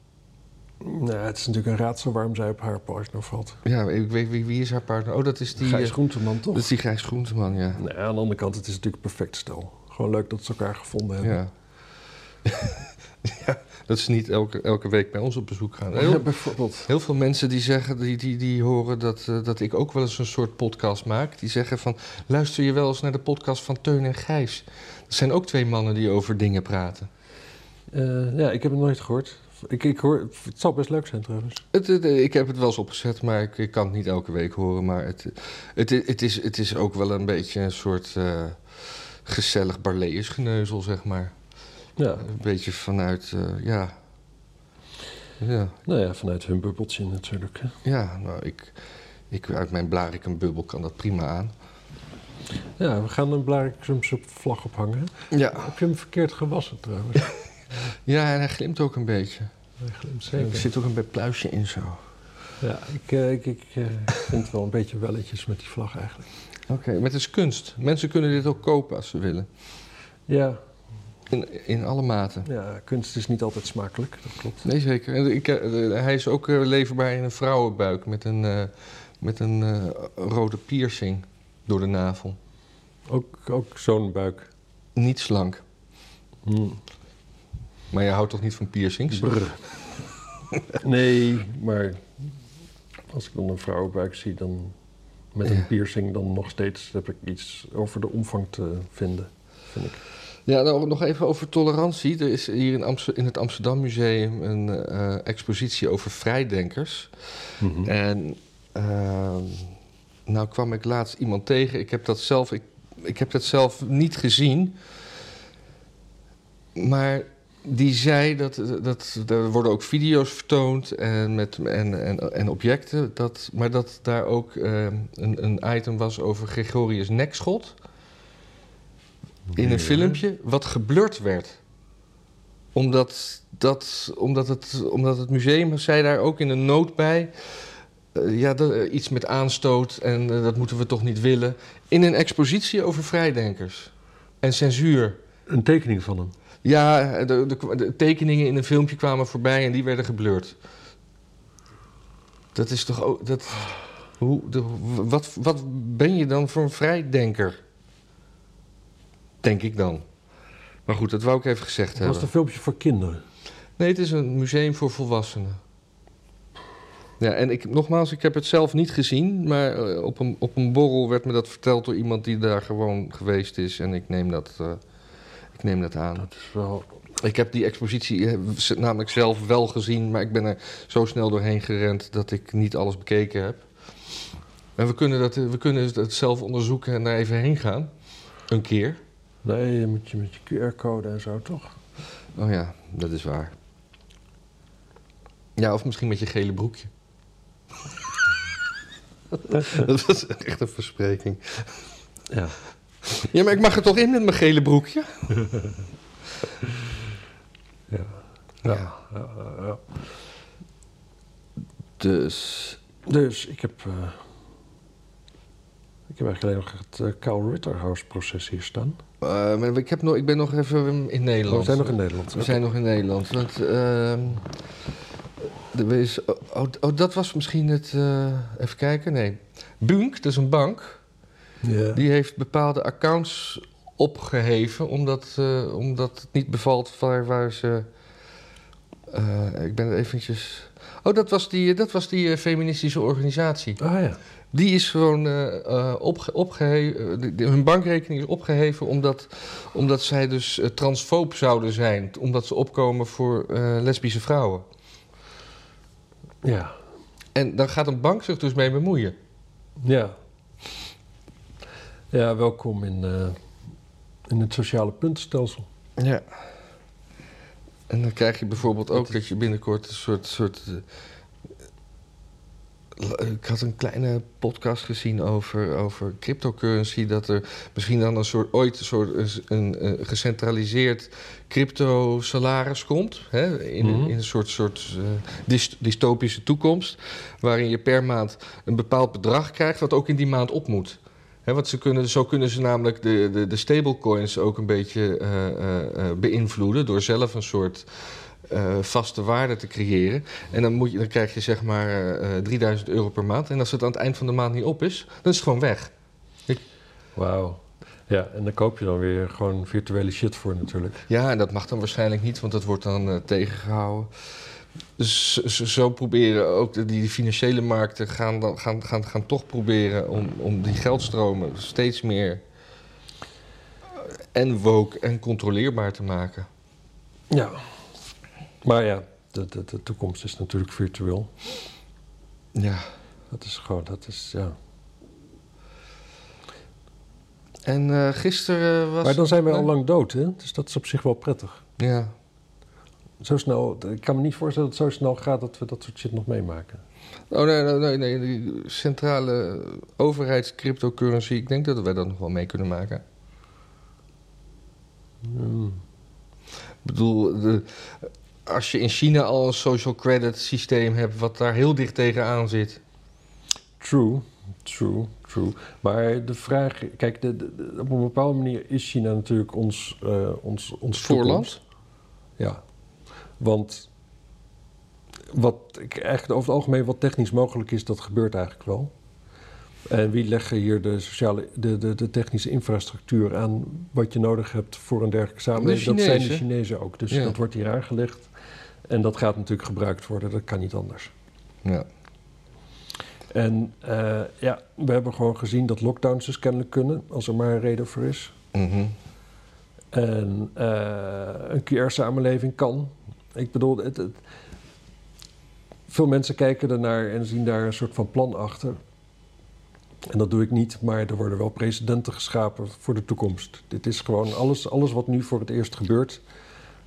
Nou, het is natuurlijk een raadsel waarom zij op haar partner valt. Ja, ik weet wie, wie is haar partner. Oh, dat is die... Gijs eh, Groenteman, toch? Dat is die Gijs Groenteman, ja. Nee, aan de andere kant, het is natuurlijk een perfect stel. Gewoon leuk dat ze elkaar gevonden hebben. Ja. Dat ze niet elke, elke week bij ons op bezoek gaan. Ja, Heel, bijvoorbeeld. heel veel mensen die zeggen, die, die, die horen dat, eh, dat ik ook wel eens een soort podcast maak. Die zeggen van, luister je wel eens naar de podcast van Teun en Gijs? Dat zijn ook twee mannen die over dingen praten. Eh, ja, ik heb het nooit gehoord. Ik, ik hoor, het zal best leuk zijn trouwens. Het, het- ik heb het wel eens opgezet, maar ik, ik kan het niet elke week horen. Maar het, het, het, is, het is ook wel een beetje een soort eh, gezellig Barlees-geneuzel, zeg maar. Ja, Een beetje vanuit, eh, ja... Ja, nou ja, vanuit hun bubbeltje natuurlijk. Hè. ja nou, ik, ik, uit mijn Blarikum-bubbel kan dat prima aan. Ja, we gaan een Blarikumse vlag ophangen. Ja. Heb je hem verkeerd gewassen trouwens? ja, en hij glimt ook een beetje. Hij glimt Er zeker. zit ook een beetje pluisje in zo. Ja, ik, eh, ik, ik eh, vind wel een beetje welletjes met die vlag eigenlijk. Oké, maar het is kunst. Mensen kunnen dit ook kopen als ze willen. Ja, In, in alle maten. ja, kunst is niet altijd smakelijk, dat klopt. Nee, zeker. En ik, eh, hij is ook leverbaar in een vrouwenbuik met een, met een rode piercing door de navel. Ook, ook zo'n buik. Niet slank. Hm. Maar je houdt toch niet van piercings? Brr. Nee, maar als ik dan een vrouwenbuik zie, dan met een Ja. piercing, dan nog steeds heb ik iets over de omvang te vinden, vind ik. Ja, nou, nog even over tolerantie. Er is hier in, Amster- in het Amsterdam Museum een eh, expositie over vrijdenkers. En ehm, nou kwam ik laatst iemand tegen. Ik heb dat zelf, ik, ik heb dat zelf niet gezien. Maar die zei dat, dat er worden ook video's vertoond en, met, en, en, en objecten. Dat, maar dat daar ook ehm, een, een item was over Gregorius Nekschot. In een Ja. filmpje wat geblurred werd. Omdat, dat, omdat, het, omdat het museum zei daar ook in een noot bij. eh, ja, dat, eh, iets met aanstoot en eh, dat moeten we toch niet willen. In een expositie over vrijdenkers en censuur. Een tekening van hem. Ja, de, de, de tekeningen in een filmpje kwamen voorbij en die werden geblurred. Dat is toch ook. Dat, hoe, de, wat, wat ben je dan voor een vrijdenker? Denk ik dan. Maar goed, dat wou ik even gezegd Dat was hebben. een filmpje voor kinderen. Nee, het is een museum voor volwassenen. Ja, en ik, nogmaals, ik heb het zelf niet gezien, maar eh, op een, op een borrel werd me dat verteld door iemand die daar gewoon geweest is. En ik neem dat, eh, ik neem dat aan. Dat is wel... Ik heb die expositie eh, namelijk zelf wel gezien, maar ik ben er zo snel doorheen gerend dat ik niet alles bekeken heb. En we kunnen, dat, we kunnen het zelf onderzoeken en daar even heen gaan. Een keer. Nee, je moet je met je QR-code en zo, toch? Oh ja, dat is waar. Ja, of misschien met je gele broekje. dat was echt een verspreking. Ja. Ja, maar ik mag er toch in met mijn gele broekje? Ja. Ja. ja. Dus. Dus ik heb... eh, ik heb eigenlijk alleen nog het eh, Carl Ritterhouse-proces hier staan. eh, maar ik, heb nog, ik ben nog even in Nederland. Oh, we zijn nog in Nederland. We zijn nog in Nederland. Want, er is, oh, oh, oh, dat was misschien het. even kijken. Nee. Bunk, dat is een bank. Ja. Die heeft bepaalde accounts opgeheven. Omdat, eh, omdat het niet bevalt waar, waar ze. eh, ik ben eventjes. Oh, dat was die, dat was die eh, feministische organisatie. Ah ja. Die is gewoon opge opgeheven. eh, de- de- hun bankrekening is opgeheven omdat, omdat zij dus transfoob zouden zijn. Omdat ze opkomen voor lesbische vrouwen. Ja. En dan gaat een bank zich dus mee bemoeien. Ja. Ja, welkom in, eh, in het sociale puntenstelsel. Ja. En dan krijg je bijvoorbeeld ook dat je binnenkort een soort. soort eh, ik had een kleine podcast gezien over, over cryptocurrency. Dat er misschien dan een soort, ooit een soort een, een, een gecentraliseerd crypto-salaris komt. Hè, in, Mhm. in een soort, soort eh, dys- dystopische toekomst. Waarin je per maand een bepaald bedrag krijgt, wat ook in die maand op moet. Want ze kunnen, zo kunnen ze namelijk de, de, de stablecoins ook een beetje eh, beïnvloeden. door zelf een soort vaste waarde te creëren. En dan, moet je, dan krijg je zeg maar eh, 3000 euro per maand. En als het aan het eind van de maand niet op is, dan is het gewoon weg. Wauw. Ja, en daar koop je dan weer gewoon virtuele shit voor natuurlijk. Ja, en dat mag dan waarschijnlijk niet, want dat wordt dan eh, tegengehouden. Dus zo, proberen ook die financiële markten gaan, dan, gaan, gaan, gaan toch proberen om, om die geldstromen steeds meer eh, en woke en controleerbaar te maken. Ja. Maar ja, de, de, de toekomst is natuurlijk virtueel. Ja. Dat is gewoon, dat is, ja. En eh, gisteren was. Maar dan zijn wij al lang dood, hè? Dus dat is op zich wel prettig. Ja. Zo snel, ik kan me niet voorstellen dat het zo snel gaat dat we dat soort shit nog meemaken. Oh nee, nee, nee, nee. Die centrale overheidscryptocurrency, ik denk dat wij dat nog wel mee kunnen maken. Hmm. Ik bedoel, de, als je in China al een social credit systeem hebt, wat daar heel dicht tegenaan zit. True, true, true. Maar de vraag, kijk, de, op een bepaalde manier is China natuurlijk ons, eh ons, ons Voorland? Ja, want wat ik eigenlijk over het algemeen wat technisch mogelijk is, dat gebeurt eigenlijk wel. En wie leggen hier de, sociale, de, de, de technische infrastructuur aan wat je nodig hebt voor een dergelijke samenleving? dat zijn de Chinezen. Ook. Dus Ja. dat wordt hier aangelegd. En dat gaat natuurlijk gebruikt worden, dat kan niet anders. Ja. En eh, ja, we hebben gewoon gezien dat lockdowns dus kennelijk kunnen, als er maar een reden voor is. Mhm. En eh, een QR-samenleving kan. Ik bedoel, het, het- veel mensen kijken ernaar en zien daar een soort van plan achter. En dat doe ik niet, maar er worden wel precedenten geschapen voor de toekomst. Dit is gewoon alles, alles wat nu voor het eerst gebeurt,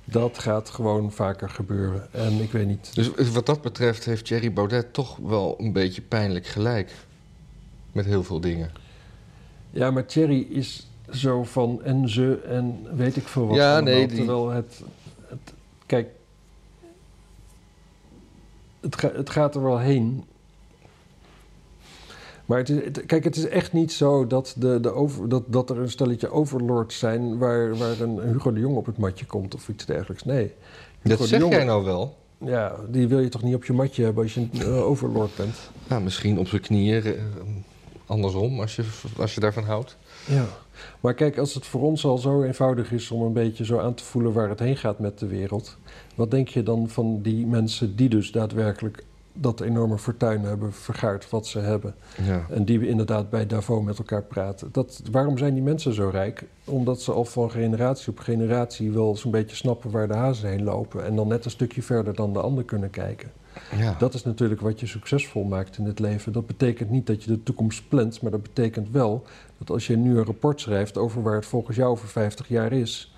dat gaat gewoon vaker gebeuren. En ik weet niet. Dus wat dat betreft heeft Thierry Baudet toch wel een beetje pijnlijk gelijk. Met heel veel dingen. Ja, maar Thierry is zo van en ze en weet ik veel wat. Ja, nee, die- Terwijl het, het... Kijk, het, ga- het gaat er wel heen. Maar het is, het- kijk, het is echt niet zo dat, de, de over, dat, dat er een stelletje overlords zijn... Waar, waar een Hugo de Jong op het matje komt of iets dergelijks. Nee. Dat Hugo zeg jij nou wel? Ja, die wil je toch niet op je matje hebben als je een eh, overlord bent? Nou, misschien op zijn knieën. eh, andersom, als je, als je daarvan houdt. Ja, maar kijk, als het voor ons al zo eenvoudig is om een beetje zo aan te voelen waar het heen gaat met de wereld, wat denk je dan van die mensen die dus daadwerkelijk dat enorme fortuin hebben vergaard wat ze hebben Ja. en die we inderdaad bij Davos met elkaar praten? Dat, waarom zijn die mensen zo rijk? Omdat ze al van generatie op generatie wel zo'n beetje snappen waar de hazen heen lopen en dan net een stukje verder dan de ander kunnen kijken. ja. Dat is natuurlijk wat je succesvol maakt in het leven. Dat betekent niet dat je de toekomst plant, maar dat betekent wel dat als je nu een rapport schrijft over waar het volgens jou over 50 jaar is,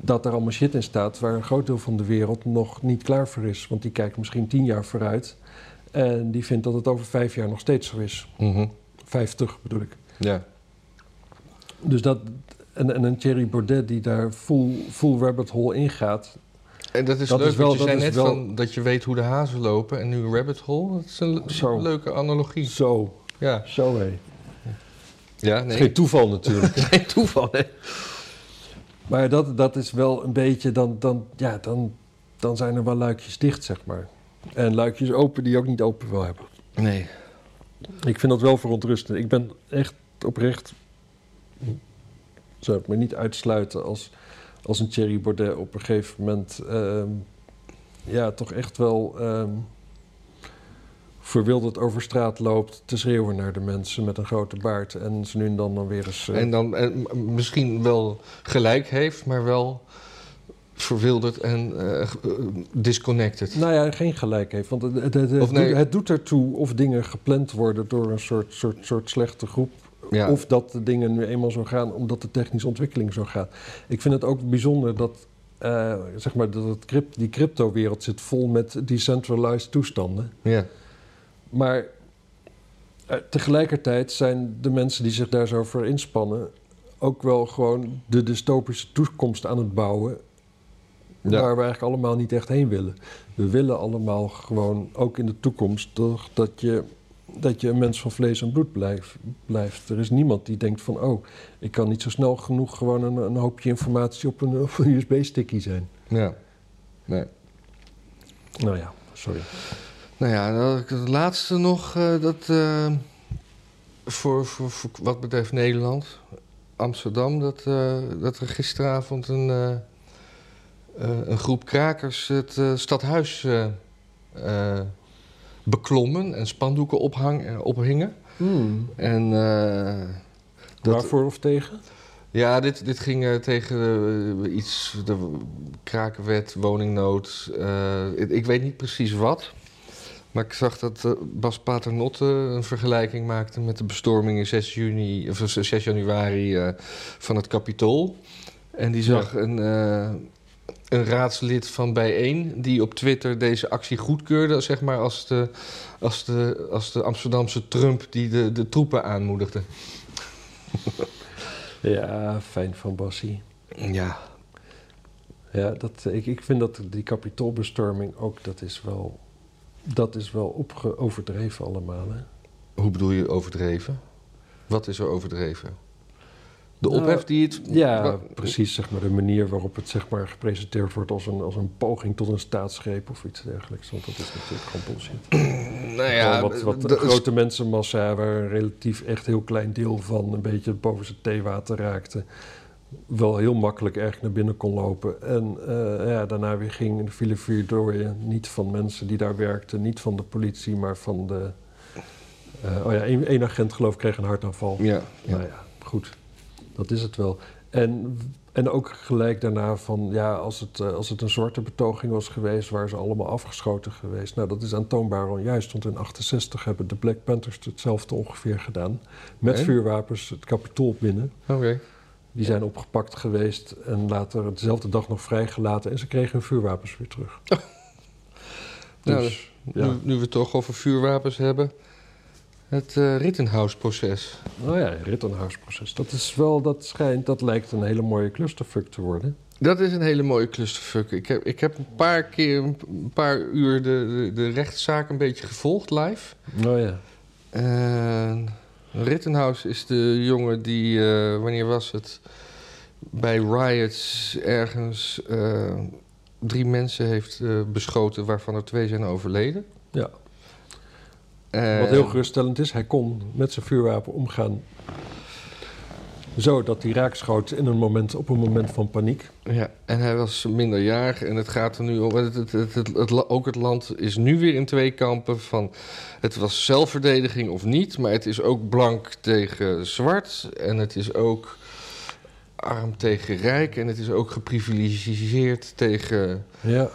dat er allemaal shit in staat waar een groot deel van de wereld nog niet klaar voor is. Want die kijkt misschien 10 jaar vooruit en die vindt dat het over 5 jaar nog steeds zo is. Mhm. 50 bedoel ik. ja. Dus dat. En, en een Thierry Baudet die daar full, full rabbit hole ingaat. En dat is Dat leuk, is wel- want je dat zei net wel- van dat je weet hoe de hazen lopen en nu rabbit hole. Dat is een Zo. leuke analogie. Zo, Ja, zo hé. ja nee. geen toeval natuurlijk. Geen toeval, hè? Maar dat, dat is wel een beetje, dan, dan, ja, dan, dan zijn er wel luikjes dicht, zeg maar. En luikjes open die je ook niet open wil hebben. Nee. Ik vind dat wel verontrustend. Ik ben echt oprecht, zou ik me niet uitsluiten als, als een Thierry Baudet op een gegeven moment, ehm, ja, toch echt wel ehm verwilderd over straat loopt te schreeuwen naar de mensen met een grote baard. En ze nu en dan dan weer eens... eh, En dan en misschien wel gelijk heeft, maar wel verwilderd en eh, eh, disconnected. Nou ja, geen gelijk heeft. Want het, het, het, nee. het doet ertoe of dingen gepland worden door een soort, soort, soort slechte groep. Ja. Of dat de dingen nu eenmaal zo gaan omdat de technische ontwikkeling zo gaat. Ik vind het ook bijzonder dat, zeg maar, dat het crypt, die crypto-wereld zit vol met decentralized toestanden. Ja. Maar eh, tegelijkertijd zijn de mensen die zich daar zo voor inspannen ook wel gewoon de dystopische toekomst aan het bouwen Ja. waar we eigenlijk allemaal niet echt heen willen. We willen allemaal gewoon, ook in de toekomst, toch, dat je, dat je een mens van vlees en bloed blijf- blijft. Er is niemand die denkt van, oh, ik kan niet zo snel genoeg gewoon een, een hoopje informatie op een, USB-sticky zijn. ja. Nee. Nou ja, sorry. Nou ja, het laatste nog, eh, dat eh, voor, voor, voor wat betreft Nederland, Amsterdam dat, eh, dat er gisteravond een, een groep krakers het stadhuis beklommen en spandoeken ophang, ophingen. Hmm. En dat, Waarvoor of tegen? ja, dit, dit ging tegen iets, de krakenwet, woningnood. ik, ik weet niet precies wat. Maar ik zag dat eh, Bas Paternotte een vergelijking maakte met de bestorming in 6, juni, of 6 januari eh, van het Capitool. En die zag een, eh, een raadslid van Bijeen die op Twitter deze actie goedkeurde, zeg maar, als de, als de, als de Amsterdamse Trump die de, de troepen aanmoedigde. Ja, fijn van Bassie. Ja, Ja, dat, ik, ik vind dat die kapitoolbestorming ook, dat is wel, dat is wel overdreven allemaal. Hè? Hoe bedoel je overdreven? Wat is er overdreven? De Nou, ophef die het... Ja, precies, zeg maar, de manier waarop het zeg maar, gepresenteerd wordt als een, als een poging tot een staatsgreep of iets dergelijks. Want dat is natuurlijk gewoon bullshit. Nou ja, wat, wat de- grote mensenmassa, waar een relatief echt heel klein deel van een beetje boven zijn theewater raakte, wel heel makkelijk erg naar binnen kon lopen. En eh, ja, daarna weer ging de file vier dooien. Niet van mensen die daar werkten, niet van de politie, maar van de... eh, oh ja, één, agent geloof ik kreeg een hartaanval. Ja, ja. Nou ja, goed. Dat is het wel. En, en ook gelijk daarna van, ja, als het, eh, als het een zwarte betoging was geweest, waren ze allemaal afgeschoten geweest. Nou, dat is aantoonbaar onjuist, want in 68 hebben de Black Panthers hetzelfde ongeveer gedaan. Met vuurwapens het kapitool binnen. Oké. Die zijn opgepakt geweest en later dezelfde dag nog vrijgelaten en ze kregen hun vuurwapens weer terug. Nou, Dus, ja. Nu, nu we het toch over vuurwapens hebben. Het eh Rittenhouse-proces. Nou ja, Rittenhouse-proces. Dat is wel, dat schijnt, dat lijkt een hele mooie clusterfuck te worden. Dat is een hele mooie clusterfuck. Ik heb, ik heb een paar keer, een paar uur de, de, de rechtszaak een beetje gevolgd live. Nou ja. En Rittenhouse is de jongen die, eh, wanneer was het? Bij riots ergens eh, drie mensen heeft eh, beschoten, waarvan er twee zijn overleden. Ja. Wat heel geruststellend is, hij kon met zijn vuurwapen omgaan. Zo dat hij raakschoot in een moment, op een moment van paniek. Ja, en hij was minderjarig en het gaat er nu om. Het, het, het, ook het land is nu weer in twee kampen van. Het was zelfverdediging of niet, maar het is ook blank tegen zwart. En het is ook arm tegen rijk. En het is ook geprivilegiseerd tegen. Ja.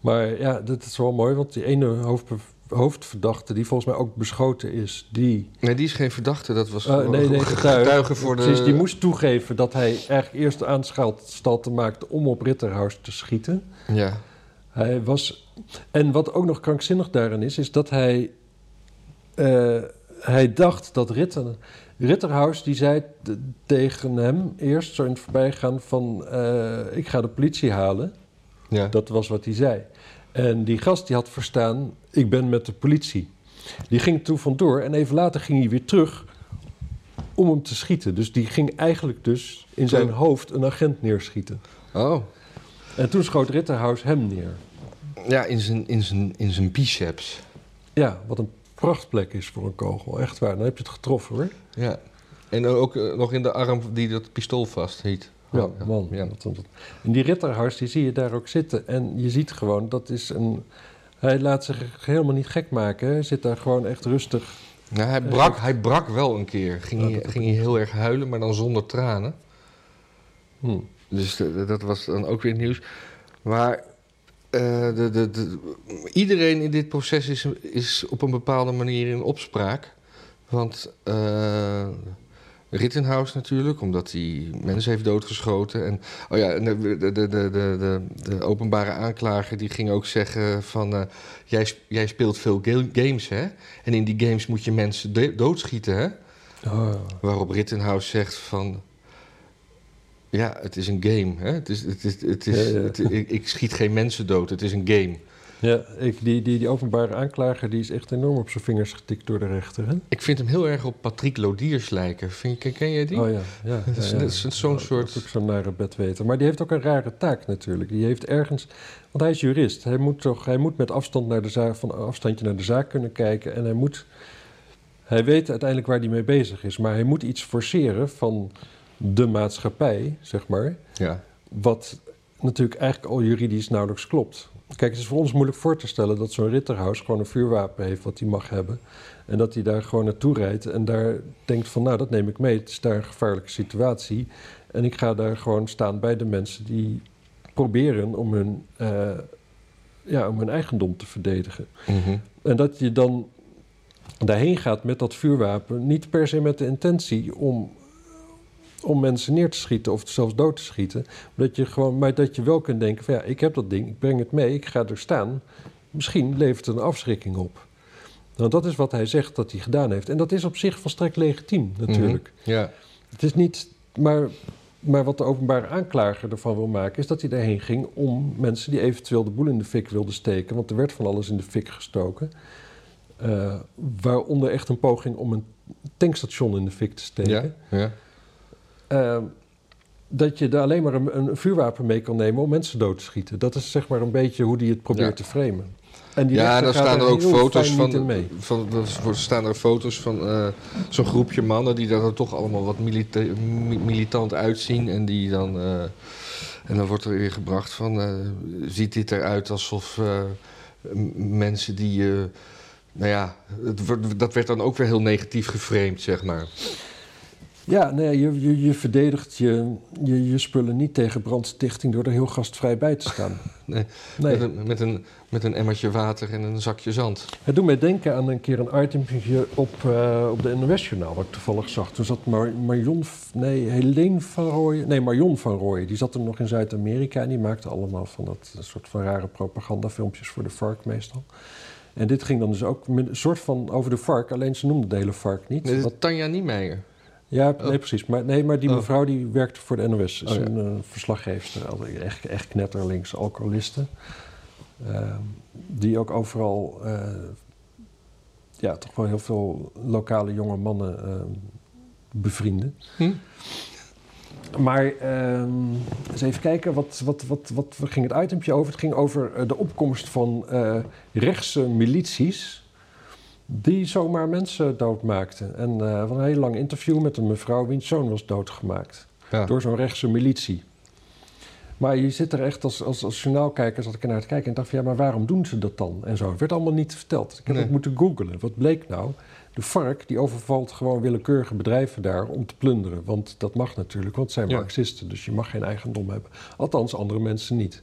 Maar ja, dat is wel mooi, want die ene hoofdbe- hoofdverdachte, die volgens mij ook beschoten is, die... Nee, die is geen verdachte, dat was Eh, nee, nee, getuige. getuige voor de. Precies, die moest toegeven dat hij eigenlijk eerst aanstalten maakte om op Ritterhouse te schieten. Ja, Hij was. En wat ook nog krankzinnig daarin is, is dat hij. eh, hij dacht dat Ritter, Ritterhouse, die zei tegen hem eerst zo in het voorbijgaan van... eh, ik ga de politie halen. ja. Dat was wat hij zei. En die gast die had verstaan, ik ben met de politie. Die ging toen vandoor en even later ging hij weer terug om hem te schieten. Dus die ging eigenlijk dus in zijn hoofd een agent neerschieten. Oh, En toen schoot Ritterhouse hem neer. ja, in zijn, in zijn, in zijn biceps. Ja, wat een prachtplek is voor een kogel. Echt waar, dan heb je het getroffen hoor. Ja. En ook eh, nog in de arm die dat pistool vasthield. Ja, man. Ja. Wat een- En die Ritterhuis, die zie je daar ook zitten. En je ziet gewoon, dat is een... Hij laat zich helemaal niet gek maken. Hij zit daar gewoon echt rustig. Nou, hij, Eh, brak, hij brak wel een keer. Ging, Ja, hij, dat- ging hij heel erg huilen, maar dan zonder tranen. Hm. Dus de- dat was dan ook weer nieuws. Maar eh, de, de, de, iedereen in dit proces is, is op een bepaalde manier in opspraak. Want eh Rittenhouse natuurlijk, omdat hij mensen heeft doodgeschoten. En, oh ja, de, de, de, de, de, de openbare aanklager die ging ook zeggen van... eh, jij, jij speelt veel ga- games, hè? En in die games moet je mensen doodschieten, hè? Ah, Waarop Rittenhouse zegt van... Ja, het is een game. Hè? Het is, het is, het is, Ja, ja. het- ik, ik schiet geen mensen dood. Het is een game. Ja, ik, die, die, die openbare aanklager die is echt enorm op zijn vingers getikt door de rechter. Hè? Ik vind hem heel erg op Patrick Lodiers lijken. Vind, ken jij die? Oh ja, ja. Dat is ja, zo'n Dat soort- is ook zo'n nare bedweter. Maar die heeft ook een rare taak natuurlijk. Die heeft ergens... Want hij is jurist. Hij moet, toch, hij moet met afstand naar de zaak, van afstandje naar de zaak kunnen kijken. En hij moet Hij weet uiteindelijk waar hij mee bezig is, maar hij moet iets forceren van de maatschappij, zeg maar. Ja. Wat natuurlijk eigenlijk al juridisch nauwelijks klopt. Kijk, het is voor ons moeilijk voor te stellen dat zo'n Ritterhaus gewoon een vuurwapen heeft wat hij mag hebben. En dat hij daar gewoon naartoe rijdt en daar denkt van nou, dat neem ik mee. Het is daar een gevaarlijke situatie. En ik ga daar gewoon staan bij de mensen die proberen om hun, eh, ja, om hun eigendom te verdedigen. Mhm. En dat je dan daarheen gaat met dat vuurwapen, niet per se met de intentie om, om mensen neer te schieten of zelfs dood te schieten. Maar dat je, gewoon, maar dat je wel kunt denken: van ja, ik heb dat ding, ik breng het mee, ik ga er staan. Misschien levert het een afschrikking op. Nou, dat is wat hij zegt dat hij gedaan heeft. En dat is op zich volstrekt legitiem, natuurlijk. Mhm. Ja. Het is niet. Maar, maar wat de openbare aanklager ervan wil maken, is dat hij daarheen ging om mensen die eventueel de boel in de fik wilden steken. Want er werd van alles in de fik gestoken. eh, waaronder echt een poging om een tankstation in de fik te steken. Ja. ja. Eh, dat je daar alleen maar een, een vuurwapen mee kan nemen om mensen dood te schieten. Dat is zeg maar een beetje hoe hij het probeert Ja. te framen. En die Ja, gaat staan er ook foto's van, mee. van, er staan er foto's van eh, zo'n groepje mannen die daar toch allemaal wat milita mi- militant uitzien. En die dan. eh, en dan wordt er weer gebracht van. eh, ziet dit eruit alsof mensen die. nou ja, het dat werd dan ook weer heel negatief geframed, zeg maar. Ja, nee, je, je, je verdedigt je, je, je spullen niet tegen brandstichting door er heel gastvrij bij te staan. Nee, Nee. Met, een, met, een, met een emmertje water en een zakje zand. Het doet mij denken aan een keer een itempje op, eh, op de NOS-journaal, wat ik toevallig zag. Toen zat Mar Marion, nee, Helene van Rooyen, nee, Marion van Rooyen. Die zat er nog in Zuid-Amerika en die maakte allemaal van dat soort van rare propagandafilmpjes voor de FARC meestal. En dit ging dan dus ook met een soort van over de FARC, alleen ze noemde de hele FARC niet. Dat is Tanja Niemeyer. Ja, nee, precies. Maar, nee, maar die Oh. mevrouw die werkte voor de NOS. Is Oh, ja. een eh, verslaggeefster, altijd echt, echt knetterlinks, alcoholiste. Ehm, die ook overal, eh, ja, toch wel heel veel lokale jonge mannen ehm bevrienden. Hm? Maar ehm, eens even kijken, wat, wat, wat, wat ging het itempje over? Het ging over eh, de opkomst van eh, rechtse milities die zomaar mensen doodmaakten. En van een heel lang interview met een mevrouw wiens zoon was doodgemaakt Ja. door zo'n rechtse militie. Maar je zit er echt als, als, als journaalkijker, zat ik er naar te kijken en dacht van ja, maar waarom doen ze dat dan? En zo. Het werd allemaal niet verteld. Ik heb Nee. het moeten googlen. Wat bleek nou? De FARC die overvalt gewoon willekeurige bedrijven daar om te plunderen. Want dat mag natuurlijk, want het zijn Ja. marxisten. Dus je mag geen eigendom hebben. Althans, andere mensen niet.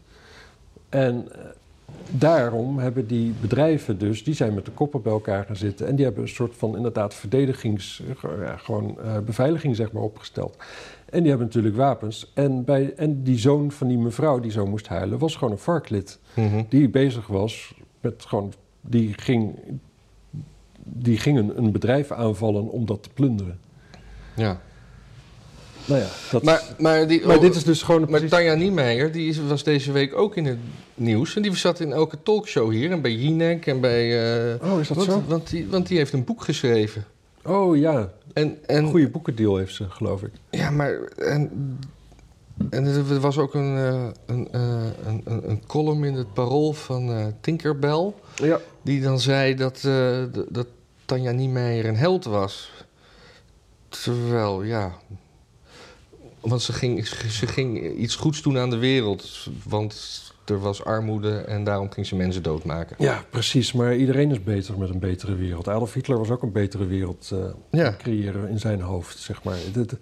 En eh, daarom hebben die bedrijven dus, die zijn met de koppen bij elkaar gaan zitten. En die hebben een soort van inderdaad verdedigings, ja, gewoon eh, beveiliging zeg maar opgesteld. En die hebben natuurlijk wapens. En, bij, en die zoon van die mevrouw die zo moest huilen, was gewoon een varklid. Mhm. Die bezig was met gewoon, die ging, die ging een, een bedrijf aanvallen om dat te plunderen. ja. Nou ja, dat, Maar, maar, die, maar dit is dus gewoon Maar precies... Tanja Niemeyer, die is, was deze week ook in het nieuws. En die zat in elke talkshow hier. En bij Jinek en bij... eh, Oh, is dat want, zo? Want die, want die heeft een boek geschreven. Oh ja, En, en, een goede boekendeal heeft ze, geloof ik. Ja, maar... En, en er was ook een, eh, een, eh, een, een, een column in het parool van Tinkerbell... Ja. die dan zei dat, dat Tanja Niemeyer een held was. Terwijl, ja... Want ze ging, ze ging iets goeds doen aan de wereld. Want er was armoede en daarom ging ze mensen doodmaken. Ja, precies. Maar iedereen is bezig met een betere wereld. Adolf Hitler was ook een betere wereld Ja. creëren in zijn hoofd, zeg maar. Het,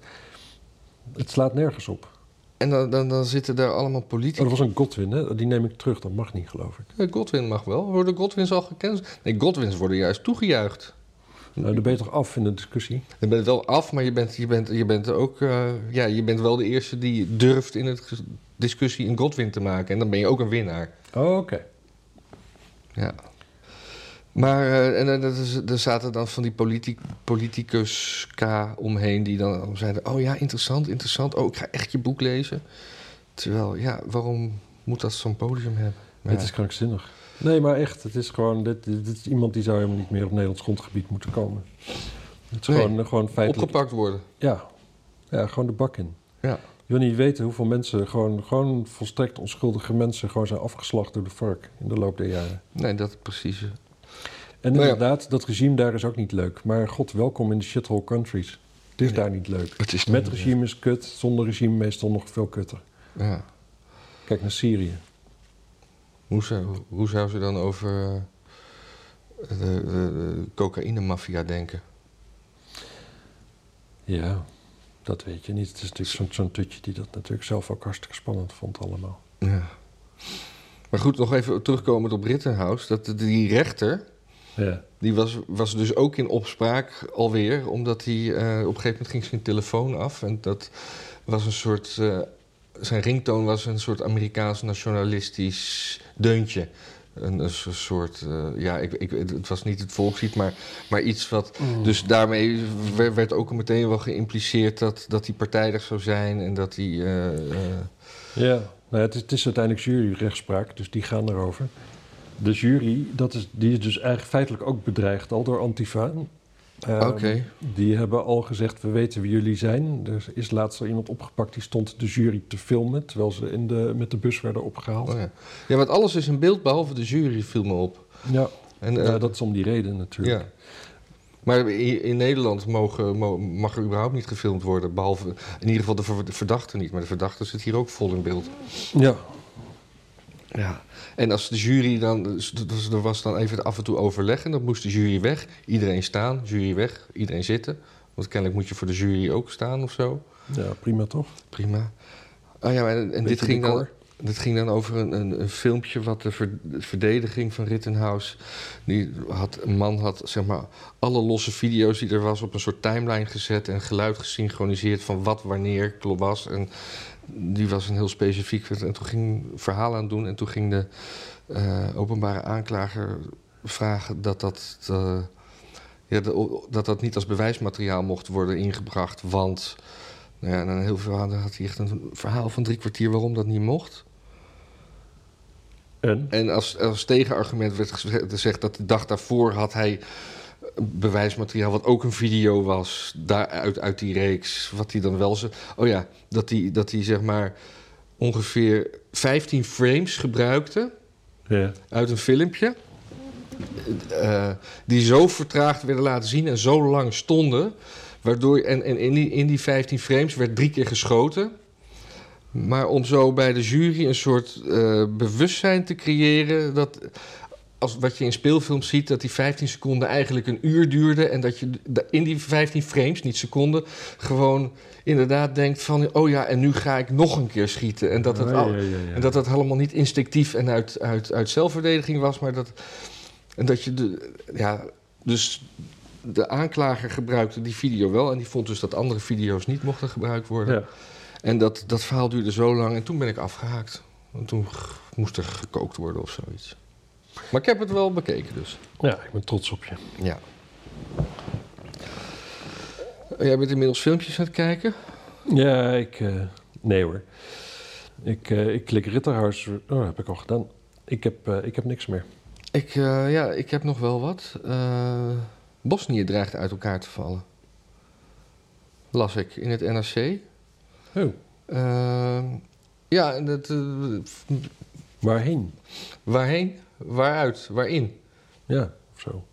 het, slaat nergens op. En dan, dan, dan zitten daar allemaal Oh, politici. dat was een Godwin, hè? Die neem ik terug. Dat mag niet, geloof ik. Eh, Godwin mag wel. Worden Godwins al gekend? Nee, Godwins worden juist toegejuicht. Nou, dan ben je toch af in de discussie? Je bent wel af, maar je bent, je bent, je bent ook... eh, ja, je bent wel de eerste die durft in het discussie een Godwin te maken. En dan ben je ook een winnaar. Oh, oké. Ja. Maar eh, en, dat is, er zaten dan van die politi politicus K omheen die dan zeiden: Oh ja, interessant, interessant. Oh, ik ga echt je boek lezen. Terwijl, ja, waarom moet dat zo'n podium hebben? Het is krankzinnig. Nee, maar echt. Het is gewoon... Dit, dit, is iemand die zou helemaal niet meer op Nederlands grondgebied moeten komen. Het is Nee. gewoon, gewoon feitelijk... opgepakt worden. Ja. ja, gewoon de bak in. Ja. Je wil niet weten hoeveel mensen, gewoon, gewoon volstrekt onschuldige mensen, gewoon zijn afgeslacht door de vark in de loop der jaren. Nee, dat precies. En Nou ja. inderdaad, dat regime daar is ook niet leuk. Maar god, welkom in de shithole countries. Het is daar niet leuk. Het is Met regime is kut, zonder regime meestal nog veel kutter. Ja. Kijk naar Syrië. Hoe, zou, hoe zou ze dan over eh, de, de, de cocaïne-maffia denken? Ja, dat weet je niet. Het is natuurlijk zo'n zo'n tutje die dat natuurlijk zelf ook hartstikke spannend vond allemaal. Ja. Maar goed, nog even terugkomend op Rittenhouse. Dat die rechter, Ja. die was, was dus ook in opspraak alweer. Omdat hij eh, op een gegeven moment ging zijn telefoon af. En dat was een soort... eh, zijn ringtoon was een soort Amerikaans nationalistisch deuntje. Een, een so- soort... eh, ja, ik, ik, het was niet het volkslied, maar, maar iets wat... Dus daarmee wer- werd ook meteen wel geïmpliceerd dat, dat hij partijdig zou zijn en dat hij. eh, eh, Ja, nou, het, is, het is uiteindelijk juryrechtspraak, dus die gaan erover. De jury, dat is, die is dus eigenlijk feitelijk ook bedreigd al door Antifa. Ehm. Die hebben al gezegd, we weten wie jullie zijn. Er is laatst al iemand opgepakt die stond de jury te filmen... terwijl ze in de, met de bus werden opgehaald. oh ja. ja, want alles is in beeld behalve de jury viel me op. Ja, En, eh, ja, dat is om die reden natuurlijk. ja. Maar in, Nederland mogen, mo- mag er überhaupt niet gefilmd worden, behalve in ieder geval de verdachte niet. Maar de verdachte zit hier ook vol in beeld. Ja, Ja. En als de jury dan, dus dus er was dan even af en toe overleg en dan moest de jury weg. Iedereen staan, jury weg, iedereen zitten. Want kennelijk moet je voor de jury ook staan of zo. ja prima toch? Prima. Oh ja, en, en dit, ging dan, dit ging dan over een, een, een filmpje wat de, ver- de verdediging van Rittenhouse... Die had, een man had zeg maar alle losse video's die er was op een soort timeline gezet... en geluid gesynchroniseerd van wat wanneer was. En die was een heel specifiek... En toen ging verhaal aan doen en toen ging de eh, openbare aanklager vragen dat dat... eh, ja, de- dat dat niet als bewijsmateriaal mocht worden ingebracht, want... Nou ja, en een heel verhaal, had hij echt een verhaal van drie kwartier waarom dat niet mocht. En? En als, als tegenargument werd geze- gezegd dat de dag daarvoor had hij bewijsmateriaal, wat ook een video was, daaruit uit die reeks, wat hij dan wel ze. Oh ja, dat hij, dat hij zeg maar ongeveer 15 frames gebruikte Ja. uit een filmpje. eh, die zo vertraagd werden laten zien en zo lang stonden. Waardoor, en en in, die, in die 15 frames werd drie keer geschoten. Maar om zo bij de jury een soort eh, bewustzijn te creëren. dat als wat je in speelfilms ziet, dat die 15 seconden eigenlijk een uur duurde. En dat je in die 15 frames, niet seconden, gewoon inderdaad denkt van: oh ja, en nu ga ik nog een keer schieten. En dat het, al- ja, ja, ja. en dat dat helemaal niet instinctief en uit, uit, uit zelfverdediging was, maar dat. En dat je de. Ja, dus de aanklager gebruikte die video wel en die vond dus dat andere video's niet mochten gebruikt worden. Ja. En dat, dat verhaal duurde zo lang en toen ben ik afgehaakt. En toen moest er gekookt worden of zoiets. Maar ik heb het wel bekeken dus. ja, ik ben trots op je. Ja. Jij bent inmiddels filmpjes aan het kijken? Ja, ik... eh, nee hoor. Ik, eh, ik klik Ritterhouse... Oh, heb ik al gedaan. Ik heb, eh, ik heb niks meer. Ik, ja, ik heb nog wel wat. Bosnië dreigt uit elkaar te vallen. Las ik in het NRC. Oh, Eh, ja, en dat, waarheen? waarheen? Waaruit? Waarin? Ja, of zo.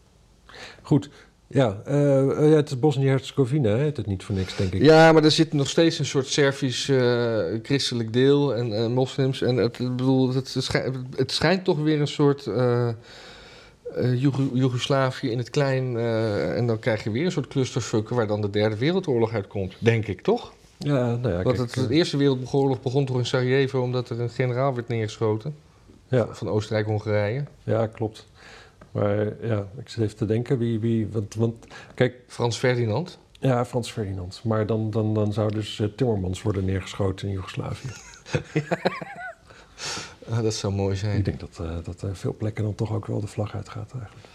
Goed. Ja, eh, eh, ja het is Bosnië-Herzegovina, hè? Het niet voor niks, denk ik. Ja, maar er zit nog steeds een soort Servisch eh, christelijk deel en eh, moslims. En het, ik bedoel, het, schijnt, het schijnt toch weer een soort Joego- Joegoslavië in het klein. en dan krijg je weer een soort clusterfuck waar dan de derde wereldoorlog uitkomt. Denk ik, toch? Ja, nou ja, Want het, de eh, Eerste Wereldoorlog begon toch in Sarajevo omdat er een generaal werd neergeschoten ja, van Oostenrijk-Hongarije. ja, klopt. Maar ja, ik zit even te denken wie... wie want, want kijk, Frans Ferdinand. ja, Frans Ferdinand. Maar dan, dan, dan zou dus eh, Timmermans worden neergeschoten in Joegoslavië. Ah, dat zou mooi zijn. Ik denk dat, eh dat veel plekken dan toch ook wel de vlag uitgaat eigenlijk.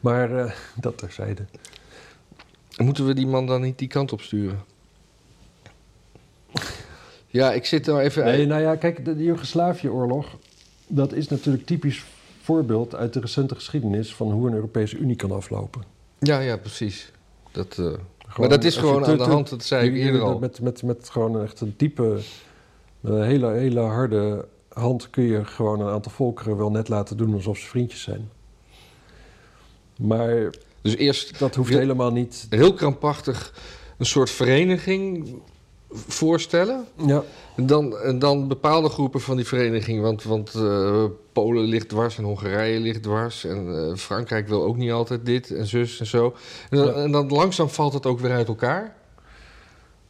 Maar eh, dat terzijde. Moeten we die man dan niet die kant op sturen? Ja, ik zit nou even... Nee, nou ja, kijk, de, de Joegoslavië-oorlog... dat is natuurlijk typisch voorbeeld uit de recente geschiedenis... van hoe een Europese Unie kan aflopen. Ja, ja, precies. Dat, eh, maar dat is gewoon aan de hand, dat zei ik eerder al. Met, met, met gewoon echt een diepe, een hele, hele harde hand kun je gewoon een aantal volkeren wel net laten doen alsof ze vriendjes zijn. Maar Dus eerst dat hoeft helemaal niet. heel krampachtig een soort vereniging voorstellen. Ja, dan, en dan bepaalde groepen van die vereniging. Want, want eh, Polen ligt dwars en Hongarije ligt dwars. En eh, Frankrijk wil ook niet altijd dit en zus en zo. En dan, Ja. en dan langzaam valt het ook weer uit elkaar.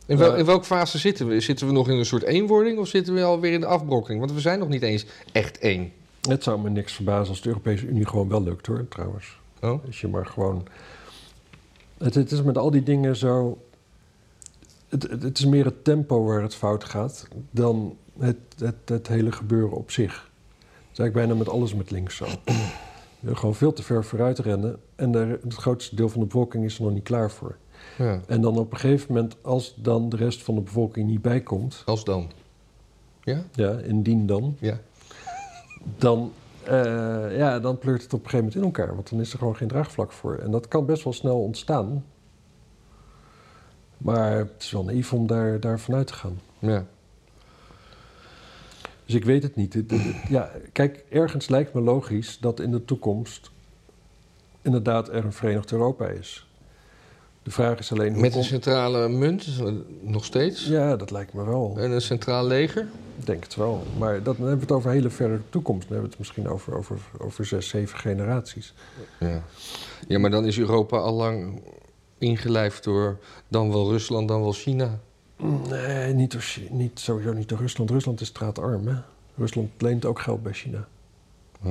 In, wel, in welke fase zitten we? Zitten we nog in een soort eenwording of zitten we alweer in de afbrokkeling? Want we zijn nog niet eens echt één. het zou me niks verbazen als de Europese Unie gewoon wel lukt hoor, trouwens. Oh? Als je maar gewoon. Het, het is met al die dingen zo. Het, het, het is meer het tempo waar het fout gaat dan het, het, het hele gebeuren op zich. Dat is eigenlijk bijna met alles met links zo. Gewoon veel te ver vooruit rennen en daar, het grootste deel van de bevolking is er nog niet klaar voor. Ja. En dan op een gegeven moment, als dan de rest van de bevolking niet bijkomt, Als dan? Ja? ja, indien dan, Ja. dan, eh, ja, dan pleurt het op een gegeven moment in elkaar. Want dan is er gewoon geen draagvlak voor. En dat kan best wel snel ontstaan. Maar het is wel naïef om daar, daar vanuit te gaan. Ja. Dus ik weet het niet. Ja, kijk, ergens lijkt me logisch dat in de toekomst inderdaad er een verenigd Europa is. De vraag is alleen hoe Met een centrale munt, nog steeds. Ja, dat lijkt me wel. En een centraal leger. Ik denk het wel. Maar dat, dan hebben we het over hele verre toekomst. Dan hebben we het misschien over, over, over zes, zeven generaties. Ja. ja, maar dan is Europa al lang ingelijfd door dan wel Rusland, dan wel China. Nee, niet, door, niet, sowieso niet door Rusland. Rusland is straatarm, hè? Rusland leent ook geld bij China. Ja,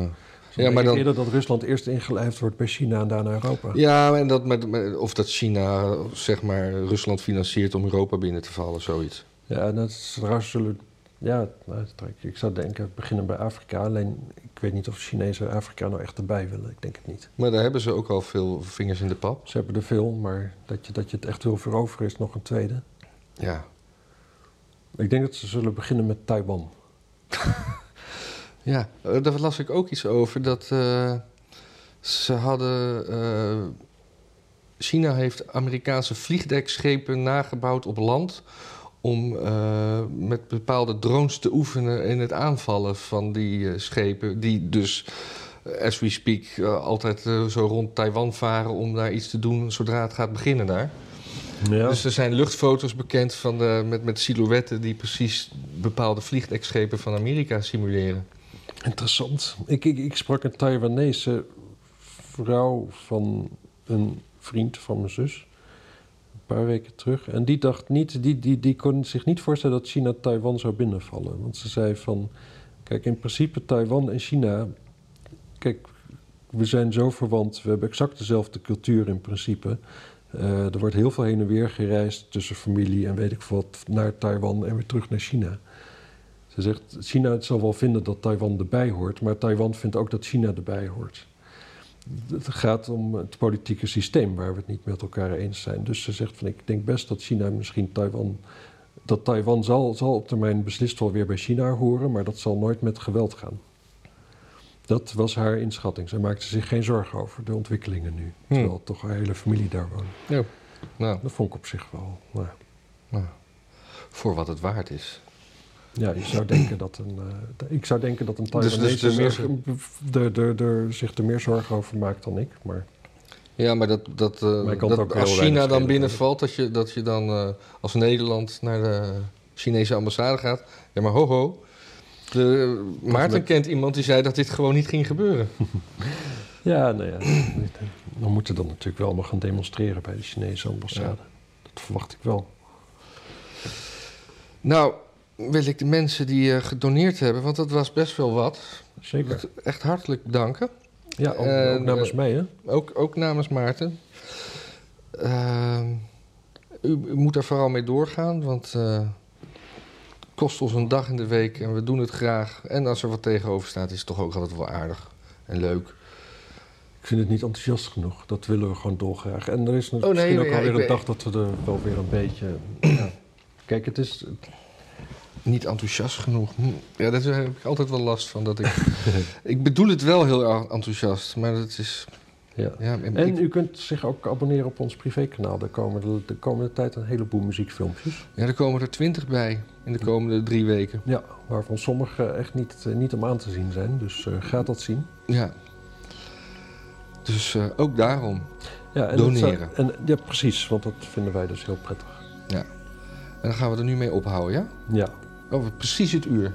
Dus Ja, maar dan- eerder dat Rusland eerst ingelijfd wordt bij China en daarna Europa. ja en dat met, met- of dat China zeg maar Rusland financiert om Europa binnen te vallen, zoiets. Ja, en dat is, trouwens zullen... Ja, nou, ik zou denken, beginnen bij Afrika. Alleen, ik weet niet of Chinezen Afrika nou echt erbij willen. Ik denk het niet. Maar daar hebben ze ook al veel vingers in de pap. Ze hebben er veel, maar dat je, dat je het echt wil veroveren is nog een tweede. Ja. Ik denk dat ze zullen beginnen met Taiwan. Ja, eh, daar las ik ook iets over. Dat eh, ze hadden. eh, China heeft Amerikaanse vliegdekschepen nagebouwd op land. Om eh, met bepaalde drones te oefenen in het aanvallen van die eh, schepen. Die dus, eh, as we speak, altijd zo rond Taiwan varen om daar iets te doen zodra het gaat beginnen daar. Ja. Dus er zijn luchtfoto's bekend van de, met, met silhouetten die precies bepaalde vliegdekschepen van Amerika simuleren. Interessant. Ik, ik, ik sprak een Taiwanese vrouw van een vriend van mijn zus. Paar weken terug. En die dacht niet, die, die, die kon zich niet voorstellen dat China Taiwan zou binnenvallen. Want ze zei van, kijk, in principe Taiwan en China, kijk, we zijn zo verwant, we hebben exact dezelfde cultuur in principe. Eh, er wordt heel veel heen en weer gereisd tussen familie en weet ik wat naar Taiwan en weer terug naar China. Ze zegt, China zal wel vinden dat Taiwan erbij hoort, maar Taiwan vindt ook dat China erbij hoort. Het gaat om het politieke systeem waar we het niet met elkaar eens zijn. Dus ze zegt van ik denk best dat China misschien Taiwan. Dat Taiwan zal, zal op termijn beslist wel weer bij China horen, maar dat zal nooit met geweld gaan. Dat was haar inschatting. Zij maakte zich geen zorgen over de ontwikkelingen nu. Terwijl toch haar hele familie daar woont. Ja. Nou, Dat vond ik op zich wel. nou, nou, voor wat het waard is. Ja, je zou denken dat een, eh, ik zou denken dat een Dus- Taiwanese dus- meer, er zich er meer zorgen over maakt dan ik. Maar Ja, maar dat, dat, eh, Maar dat als China dan binnenvalt, dat je, dat je dan eh, als Nederland naar de Chinese ambassade gaat. Ja, maar ho ho. De, Maarten kent iemand die zei dat dit gewoon niet ging gebeuren. ja, nou ja, dan moeten dan natuurlijk wel allemaal gaan demonstreren bij de Chinese ambassade. Dat verwacht ik wel. Nou, wil ik de mensen die eh, gedoneerd hebben, want dat was best wel wat, Zeker. echt hartelijk bedanken. Ja, ook, En, ook namens eh, mij, hè? Ook, ook namens Maarten. Ehm, u, u moet daar vooral mee doorgaan, want eh, het kost ons een dag in de week en we doen het graag. En als er wat tegenover staat, is het toch ook altijd wel aardig en leuk. Ik vind het niet enthousiast genoeg. Dat willen we gewoon dolgraag. En er is Oh, nee, misschien ook alweer een dag dat we er wel weer een beetje... ja. Kijk, het is niet enthousiast genoeg. Hm. Ja, daar heb ik altijd wel last van. Dat ik, ik bedoel het wel heel enthousiast, maar dat is... Ja. ja en u kunt zich ook abonneren op ons privékanaal. Daar komen de, de komende tijd een heleboel muziekfilmpjes. Ja, er komen er twintig bij in de komende drie weken. Ja, waarvan sommige echt niet, eh, niet om aan te zien zijn. Dus uh, ga dat zien. Ja. Dus eh, ook daarom. Ja, en Doneren. En, ja, precies. Want dat vinden wij dus heel prettig. Ja. En dan gaan we er nu mee ophouden, ja? Ja. Over precies het uur.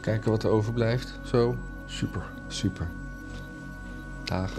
Kijken wat er overblijft. Zo. Super, super. Dag.